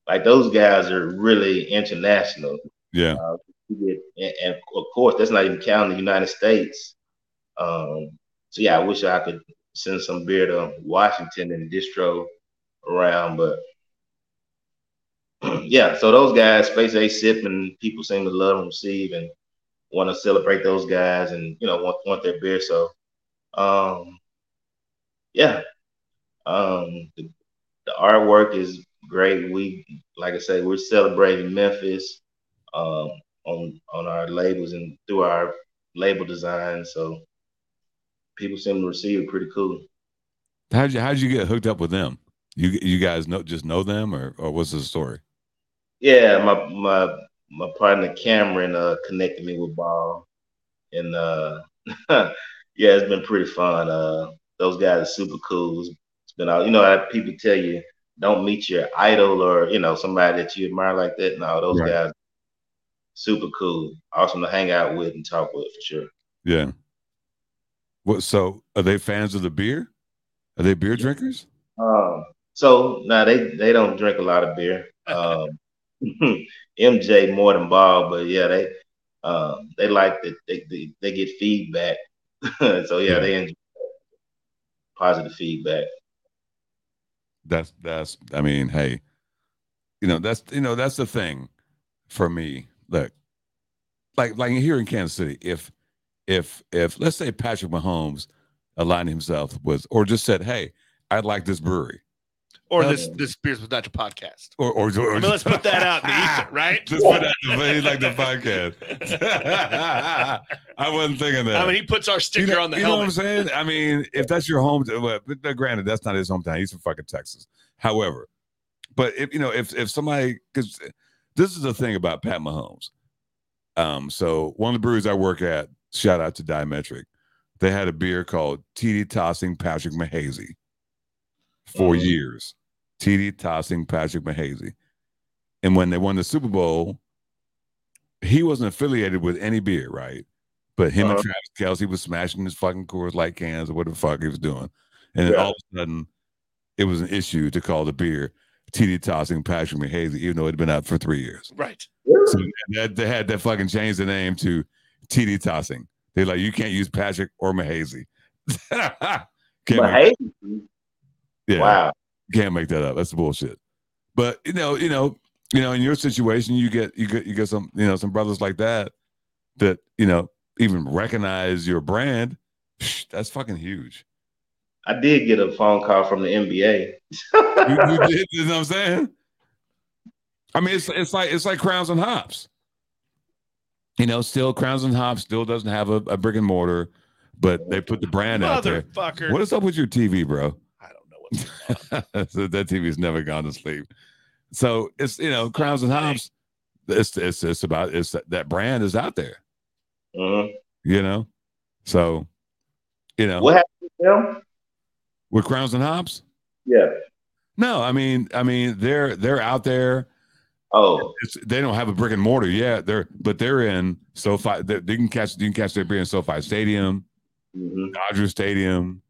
Like those guys are really international. Yeah. Uh, and, and, of course, that's not even counting the United States. Um, so yeah, I wish I could send some beer to Washington and distro around, but [CLEARS THROAT] yeah, so those guys, Space A Sip, and people seem to love and receive and want to celebrate those guys and you know want want their beer. So, um, yeah, um, the, the artwork is great. We like I say, we're celebrating Memphis um, on on our labels and through our label design. So people seem to receive it pretty cool. How'd you how'd you get hooked up with them? You you guys know just know them or or what's the story? Yeah, my my my partner Cameron uh connected me with Ball. And uh [LAUGHS] yeah, it's been pretty fun. Uh those guys are super cool. It's been all you know, people tell you don't meet your idol or you know somebody that you admire like that. No, those right. guys super cool. Awesome to hang out with and talk with for sure. Yeah. What so are they fans of the beer? Are they beer drinkers? Um so now nah, they they don't drink a lot of beer. Um [LAUGHS] MJ more than Bob, but yeah, they um, they like that they, they, they get feedback. [LAUGHS] so yeah, yeah, they enjoy positive feedback. That's that's I mean, hey, you know, that's you know, that's the thing for me. Look, like like here in Kansas City, if if if let's say Patrick Mahomes aligned himself with or just said, Hey, I'd like this brewery or this this beers with Nigel podcast. Or or, or I mean, let's put that out in the ether, [LAUGHS] right? Just put that in like the podcast. [LAUGHS] I wasn't thinking that. I mean, he puts our sticker you know, on the you helmet. know what I'm saying? I mean, if that's your home, well, granted, that's not his hometown. He's from fucking Texas. However, but if you know, if if somebody, because this is the thing about Pat Mahomes. Um, so one of the breweries I work at, shout out to Diametric, they had a beer called TD Tossing Patrick Mahazy for mm-hmm. years TD tossing Patrick Mahazy. And when they won the Super Bowl, he wasn't affiliated with any beer, right? But him uh-huh. and Travis Kelce was smashing his fucking Coors Light cans or what the fuck he was doing. And yeah. all of a sudden, it was an issue to call the beer TD tossing Patrick Mahazy, even though it had been out for three years. Right. So they, they had to fucking change the name to TD tossing. They're like, you can't use Patrick or Mahazy. [LAUGHS] Mahazy? Yeah. Wow. Can't make that up. That's bullshit. But you know, you know, you know, in your situation, you get you get you get some, you know, some brothers like that that, you know, even recognize your brand. That's fucking huge. I did get a phone call from the NBA. you, you [LAUGHS] did, you know what I'm saying? I mean, it's it's like it's like crowns and hops. You know, still crowns and hops still doesn't have a, a brick and mortar, but they put the brand out there. What is up with your TV, bro? I don't know what's [LAUGHS] so that TV's never gone to sleep. So it's you know crowns and hops. It's it's it's about it's that, that brand is out there. Uh-huh. You know, so you know what happened with them with crowns and hops. Yeah. No, I mean, I mean, they're they're out there. Oh, it's, they don't have a brick and mortar yet. They're but they're in SoFi. They, they can catch you can catch their beer in SoFi Stadium, mm-hmm. Dodger Stadium.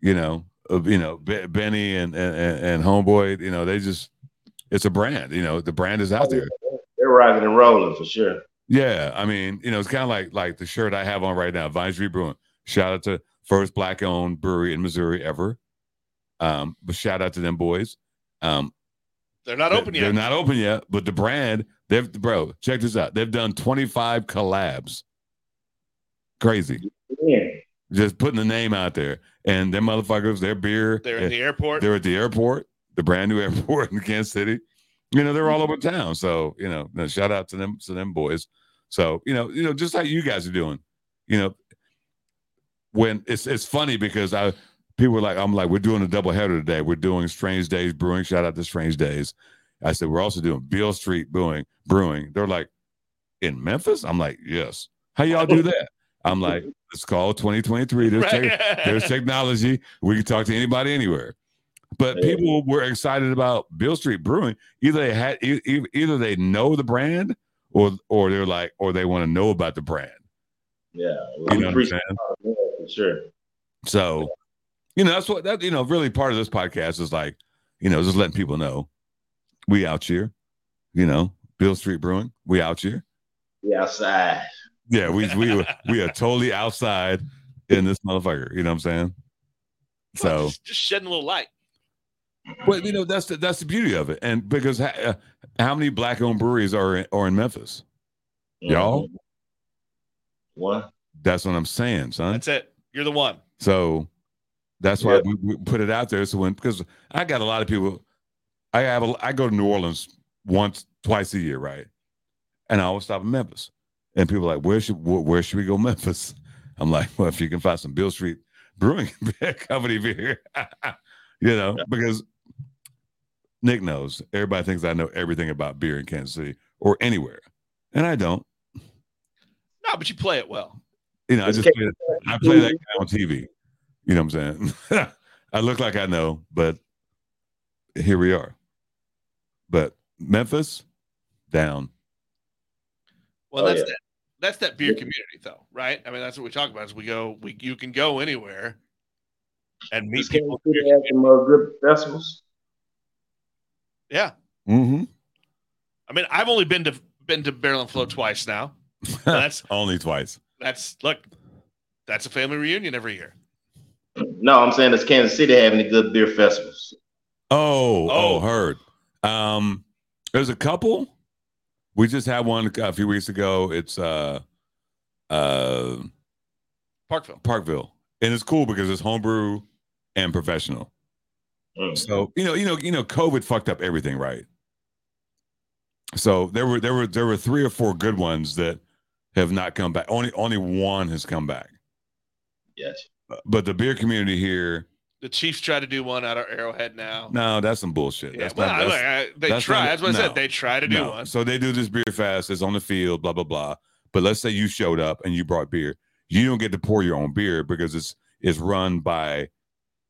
You know, of you know Benny and, and and Homeboy. You know, they just it's a brand. You know, the brand is out there. They're rocking and rolling for sure. Yeah, I mean, you know, it's kind of like like the shirt I have on right now, Vine Street Brewing. Shout out to first black owned brewery in Missouri ever. Um, but shout out to them boys. Um, they're not open yet. They're not open yet, but the brand, they've bro, check this out. They've done 25 collabs. Crazy. Yeah. Just putting the name out there. And them motherfuckers, their beer. They're at the airport. They're at the airport, the brand new [LAUGHS] airport in Kansas City. You know, they're all over town. So, you know, shout out to them, to them boys. So, you know, you know, just like you guys are doing, you know, when it's it's funny because I people were like, I'm like, we're doing a double header today. We're doing Strange Days Brewing. Shout out to Strange Days. I said, we're also doing Beale Street Brewing. Brewing. They're like, in Memphis? I'm like, yes. How y'all do that? I'm like, it's called 2023. There's, te- there's technology. We can talk to anybody anywhere. But Yeah. people were excited about Beale Street Brewing. Either they had, e- either they know the brand, or or they're like, or they want to know about the brand. Yeah, You know what I'm saying? it, for sure. So, you know, that's what that you know, really part of this podcast is like, you know, just letting people know we out here, you know, Beale Street Brewing, we out here. We outside. Yeah, we we we [LAUGHS] are totally outside in this motherfucker. You know what I'm saying? So, just, just shedding a little light. but you know, that's the that's the beauty of it. And because ha- uh, how many black owned breweries are in, are in Memphis? Y'all? Mhm. One. That's what I'm saying, son. That's it. You're the one. So that's why Yeah. we, we put it out there. So when because I got a lot of people, I have a, I go to New Orleans once twice a year, right? And I always stop in Memphis, and people are like, where should where, where should we go, Memphis? [LAUGHS] I'm like, well, if you can find some Beale Street Brewing [LAUGHS] Company beer, [LAUGHS] you know, Yeah. because Nick knows everybody thinks I know everything about beer in Kansas City or anywhere, and I don't. No, but you play it well. You know, I just play, I play that mm-hmm. guy on TV. You know what I'm saying? [LAUGHS] I look like I know, but here we are. But Memphis down. Well, Oh, that's yeah. that. That's that beer community, though, right? I mean, that's what we talk about. Is we go, we you can go anywhere and meet Does people. City have some uh, good festivals? Yeah, Mm-hmm. I mean, I've only been to been to Barrel and Flow twice now. [LAUGHS] That's Only twice. that's look, that's a family reunion every year. No, I'm saying does Kansas City have any good beer festivals? Oh, oh, Oh. heard. Um, there's a couple. We just had one a few weeks ago. It's uh uh Parkville. Parkville. And it's cool because it's homebrew and professional. Mm. So you know, you know, you know, COVID fucked up everything, right? So there were there were there were three or four good ones that have not come back. Only only one has come back. Yes. But the beer community here, The Chiefs try to do one out of Arrowhead now. no, that's some bullshit. yeah, That's well, not, I- that's, I- they that's try. not- that's what I no. said. They try to do no. one. So they do this beer fest. It's on the field, blah blah blah. But let's say you showed up and you brought beer. You don't get to pour your own beer because it's it's run by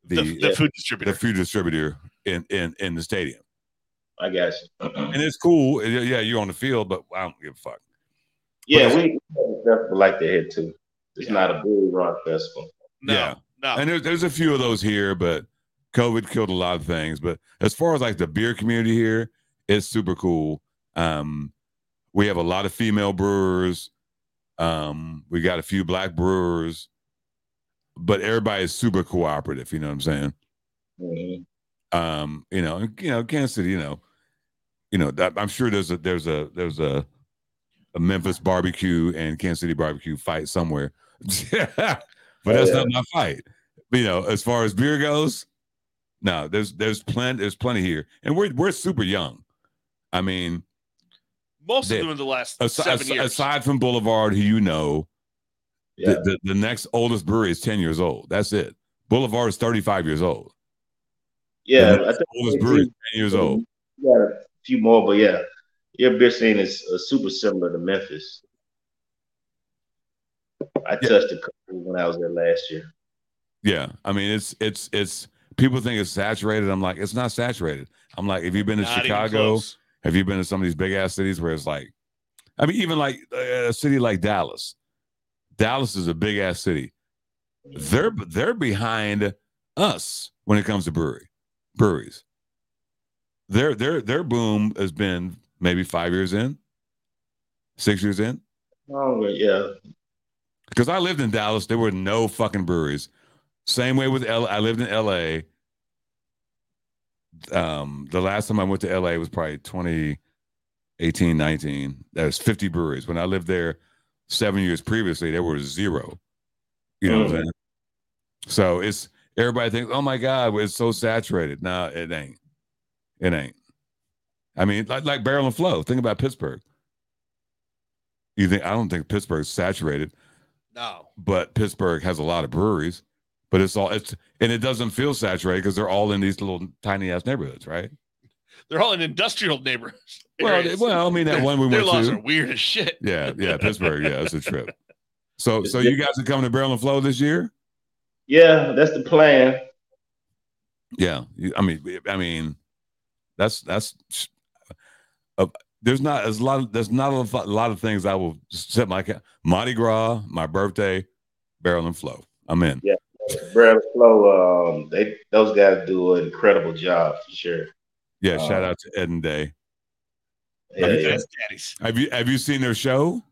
the The, the food distributor. the food distributor in in in the stadium. I guess. [CLEARS THROAT] and it's cool. Yeah, Yeah, you're on the field, but I don't give a fuck. yeah, we we have a festival like that here too. It's Yeah. not a beer run festival. No, yeah. no. And there's there's a few of those here, but COVID killed a lot of things. But as far as like the beer community here, it's super cool. Um, we have a lot of female brewers. Um, we got a few black brewers, but everybody is super cooperative. You know what I'm saying? Mhm. um, you know, you know, Kansas City, you know, you know, that, I'm sure there's a there's a there's a a Memphis barbecue and Kansas City barbecue fight somewhere, [LAUGHS] but that's yeah. not my fight. You know, as far as beer goes, no, there's there's plenty there's plenty here, and we're we're super young. I mean, Most they- of them in the last aside, seven years. aside from Boulevard, who you know, Yeah. the, the the next oldest brewery is ten years old. That's it. Boulevard is 35 years old. Yeah, The I think Oldest brewery is 10 years old. We got a few more, but yeah, your beer scene is uh, super similar to Memphis. I Yeah. touched a couple when I was there last year. Yeah, I mean it's it's it's people think it's saturated. I'm like, it's not saturated. I'm like, have you been to Not Chicago? Have you been to some of these big ass cities where it's like, I mean, even like uh, a city like Dallas. Dallas is a big ass city. They're they're behind us when it comes to brewery breweries. Their their their boom has been maybe five years in, six years in. Oh, yeah, Because I lived in Dallas, there were no fucking breweries. Same way with L. I lived in L.A. Um, the last time I went to L.A. was probably 2018, 19. There was 50 breweries. When I lived there seven years previously, there were zero. You know what I'm Mm. saying? So it's everybody thinks, oh my God, it's so saturated. No, it ain't. It ain't. I mean, like like Barrel and Flow. Think about Pittsburgh. You think I don't think Pittsburgh's saturated No. but Pittsburgh has a lot of breweries. but it's all it's and it doesn't feel saturated because they're all in these little tiny ass neighborhoods, right? They're all in industrial neighborhoods. [LAUGHS] Well, areas. well, I mean that one we Their went laws to. are weird as shit. Yeah, yeah, Pittsburgh. Yeah, it's a trip. So, [LAUGHS] so you guys are coming to Barrel and Flow this year? Yeah, that's the plan. Yeah, I mean, I mean, that's that's. There's not there's a lot. Of, there's not a lot, of things I will set my ca- Mardi Gras, my birthday, Barrel and Flow. I'm in. Brad Flow, um, they those guys do an incredible job for sure. Yeah, shout Uh, out to Ed and Day. Yeah, yeah. That's daddies. Have you have you seen their show?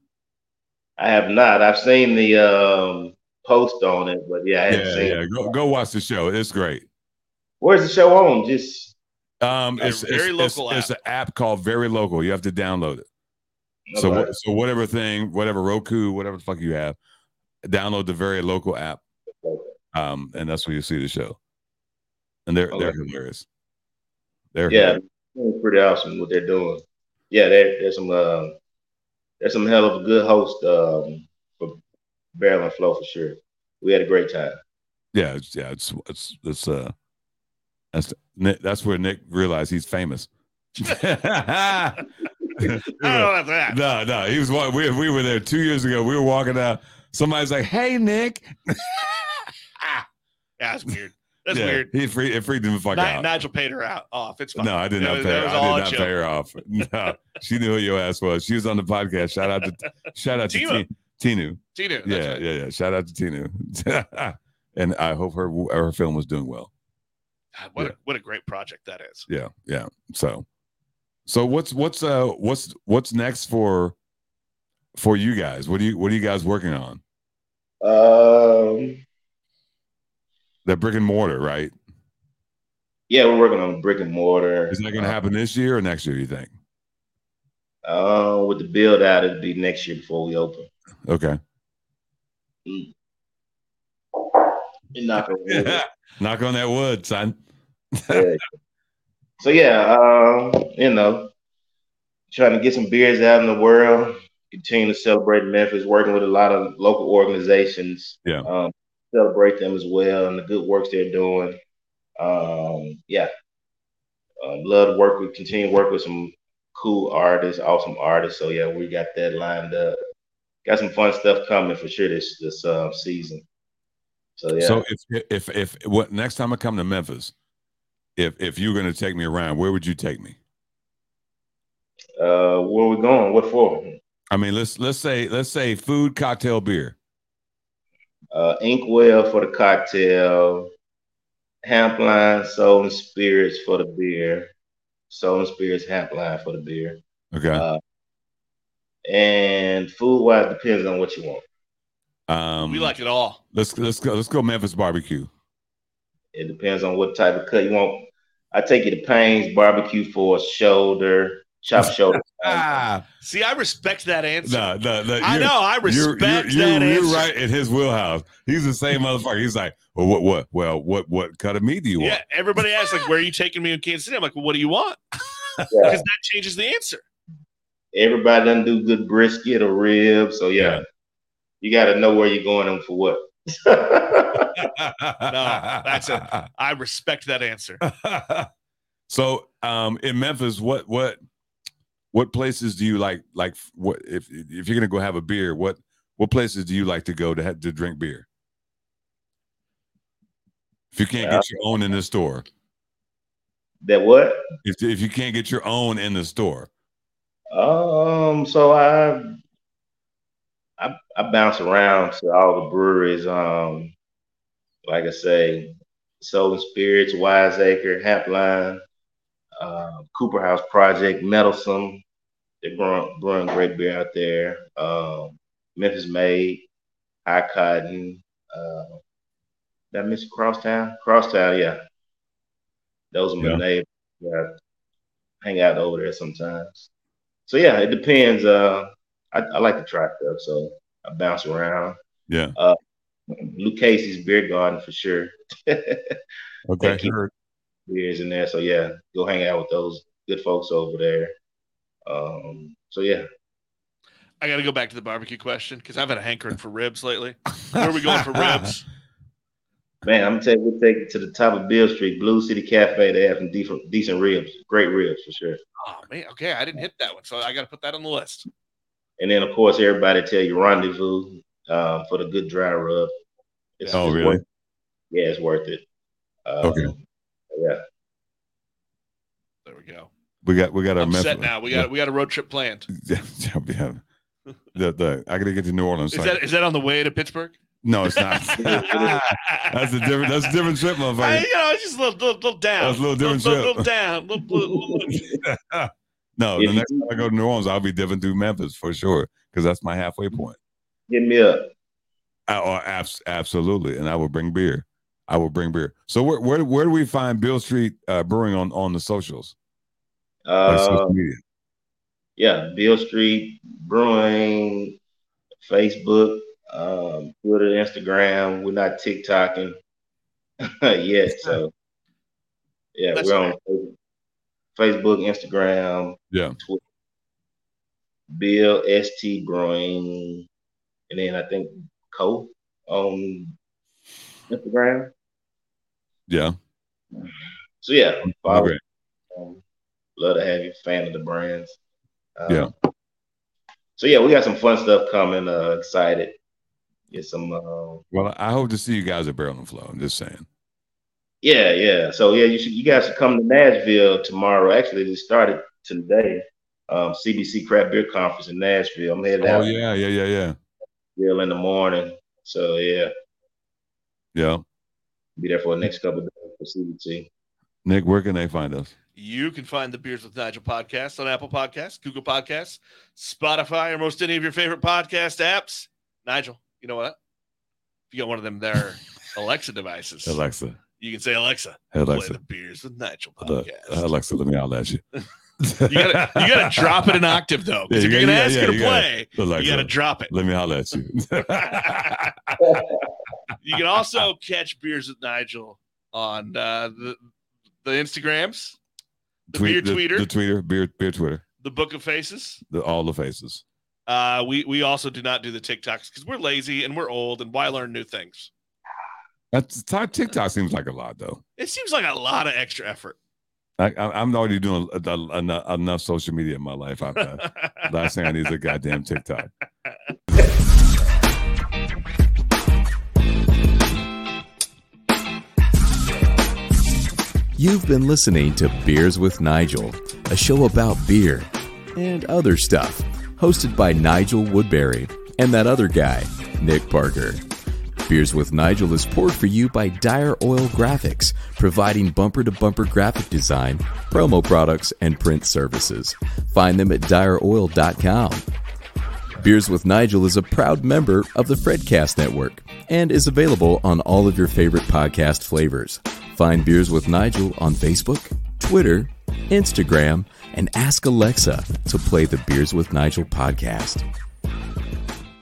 I have not. I've seen the um, post on it, but yeah, I haven't Yeah, seen yeah. it. Go go watch the show. It's great. Where's the show on? Just Um, A it's very it's, local it's, it's an app called Very Local. You have to download it. So okay. what, so whatever thing, whatever Roku, whatever the fuck you have, download the Very Local app. Um, and that's where you see the show. And they're they're hilarious. They're yeah, it's pretty awesome what they're doing. Yeah, there, there's some uh, there's some hell of a good host um, for Barrel and Flow for sure. We had a great time. yeah, it's, yeah. It's it's it's uh, that's Nick, that's where Nick realized he's famous. [LAUGHS] [LAUGHS] I don't know about that. No, no, he was. We we were there two years ago. We were walking out. Somebody's like, "Hey, Nick." Ah, [LAUGHS] yeah, that's weird. That's Yeah, weird. He freaked, it freaked him the fuck Ni- out. Nigel paid her out off. It's fine. no, I did not pay her. I did not pay her off. No, she knew who your ass was. She was on the podcast. Shout out to shout out to Tima. Tinu. Tina, Yeah, right. yeah, yeah. Shout out to Tinu. and I hope her her film was doing well. God, what Yeah. a what a great project that is. Yeah, yeah. So, so what's what's uh what's what's next for for you guys? What do you what are you guys working on? Um, That brick and mortar, right? yeah, we're working on brick and mortar. Is that going to happen this year or next year? You think? Uh, with the build out, it'll be next year before we open. Okay. You're not gonna do it. Knock on that wood, son. Yeah. So yeah, um, you know, trying to get some beers out in the world, continue to celebrate Memphis, working with a lot of local organizations. Yeah. Um, celebrate them as well and the good works they're doing. Um, yeah. Um, love to work with, continue to work with some cool artists, awesome artists. So yeah, we got that lined up. Got some fun stuff coming for sure this this uh, season. So yeah. So if if if what next time I come to Memphis, if if you're going to take me around, where would you take me? uh, where we going? What for? I mean, let's let's say let's say food, cocktail, beer. uh, Inkwell for the cocktail, Hampline Soul and Spirits for the beer, Soul and Spirits Hampline for the beer, Okay. uh, and food wise depends on what you want. um, we like it all. let's let's go let's go Memphis barbecue. It depends on what type of cut you want. I take you to Payne's Barbecue for a shoulder, chop [LAUGHS] shoulder. Ah, See, I respect that answer. no, no, no. I know. I You're, respect you're, that you're, you're right in his wheelhouse. He's the same motherfucker. He's like, well, what, what, well, what, what cut of meat do you want? Yeah, everybody asks like, "Where are you taking me in Kansas City?" I'm like, "Well, what do you want?" [LAUGHS] Yeah. Because that changes the answer. Everybody doesn't do good brisket or ribs, so yeah, Yeah. you got to know where you're going and for what. [LAUGHS] that's I respect that answer. so, um, in Memphis, what, what, what places do you like? Like, what if if you're gonna go have a beer? What, what places do you like to go to have, to drink beer? If you can't get your own in the store, that what? if if you can't get your own in the store, Um, so I, I I bounce around to all the breweries. Um, like I say, Soul and Spirits, Wiseacre, Hampline, uh, Cooper House Project, Meddlesome. They're brewing, brewing great beer out there. Um, Memphis Made, High Cotton. Uh, that miss Crosstown? Crosstown, yeah. Those are my Yeah. neighbors. Yeah, hang out over there sometimes. So yeah, it depends. Uh, I, I like to try stuff, so I bounce around. yeah. Uh, Luke Casey's Beer Garden for sure. [LAUGHS] Okay. keep- Beers in there, so yeah, go hang out with those good folks over there. Um, so yeah, I got to go back to the barbecue question because I've had a hankering for ribs lately. Where are we going for [LAUGHS] ribs? Man, I'm gonna tell you, we'll take it to the top of Beale Street, Blues City Cafe. They have some decent, decent ribs, great ribs for sure. Oh man, okay, I didn't hit that one, so I got to put that on the list. And then, of course, everybody tell you rendezvous um, for the good dry rub. It's, oh, really? Worth, yeah, it's worth it. Um, okay. Yeah. There we go. We got we got our set now. We got yeah. we got a road trip planned. [LAUGHS] Yeah, yeah. The, the I gotta get to New Orleans. Is that is that on the way to Pittsburgh? No, it's not. [LAUGHS] that's a different. That's a different trip, motherfucker. I, you know, it's just a little, little, little down. That's a little different little, trip. Little, down. Little, little, [LAUGHS] no, the next time I go to New Orleans, I'll be dipping through Memphis for sure because that's my halfway point. Get me up. I, oh, abs- absolutely, and I will bring beer. I will bring beer. So where where, where do we find Beale Street uh, Brewing on on the socials? Uh, social media. Yeah, Beale Street Brewing, Facebook, um, Twitter, Instagram. We're not TikToking [LAUGHS] yet, so yeah, That's we're on Facebook, Instagram, yeah, Twitter. Beale ST Brewing, and then I think Co on Instagram. Yeah. So yeah, follow. Um, love to have you, fan of the brands. Um, yeah. So yeah, we got some fun stuff coming. Uh, excited. Get some. Uh, well, I hope to see you guys at Barrel and Flow. I'm just saying. Yeah, yeah. So yeah, you should. You guys should come to Nashville tomorrow. Actually, they started today. Um, CBC Craft Beer Conference in Nashville. I'm headed oh, out. Oh yeah, yeah, yeah, yeah. Bill in the morning. So yeah. Yeah. Be there for the next couple days for CBT. Nick, where can they find us? You can find the Beers with Nigel podcast on Apple Podcasts, Google Podcasts, Spotify, or most any of your favorite podcast apps. Nigel, you know what? If you got one of them there [LAUGHS] Alexa devices, Alexa, you can say Alexa, hey, Alexa, play the Beers with Nigel podcast. Uh, Alexa, let me holler at you. [LAUGHS] [LAUGHS] you gotta you gotta drop it an octave though. Because yeah, if you're gonna yeah, ask yeah, her to play, gotta, you gotta drop it. Let me holler at you. [LAUGHS] you can also catch beers with Nigel on uh, the the Instagrams, the Tweet, beer the, tweeter, the tweeter, beer beer Twitter, the Book of Faces, the all the faces. Uh, we we also do not do the TikToks because we're lazy and we're old, and why learn new things? That's TikTok seems like a lot though. It seems like a lot of extra effort. I, am already doing a, a, a, enough social media in my life. I, last [LAUGHS] thing I need is a goddamn TikTok. You've been listening to Beers with Nigel, a show about beer and other stuff, hosted by Nigel Woodbury and that other guy, Nick Parker. Beers with Nigel is poured for you by Dyer Oil Graphics, providing bumper to bumper graphic design, promo products, and print services. Find them at dyeroil.com. Beers with Nigel is a proud member of the Fredcast Network and is available on all of your favorite podcast flavors. Find Beers with Nigel on Facebook, Twitter, Instagram, and ask Alexa to play the Beers with Nigel podcast.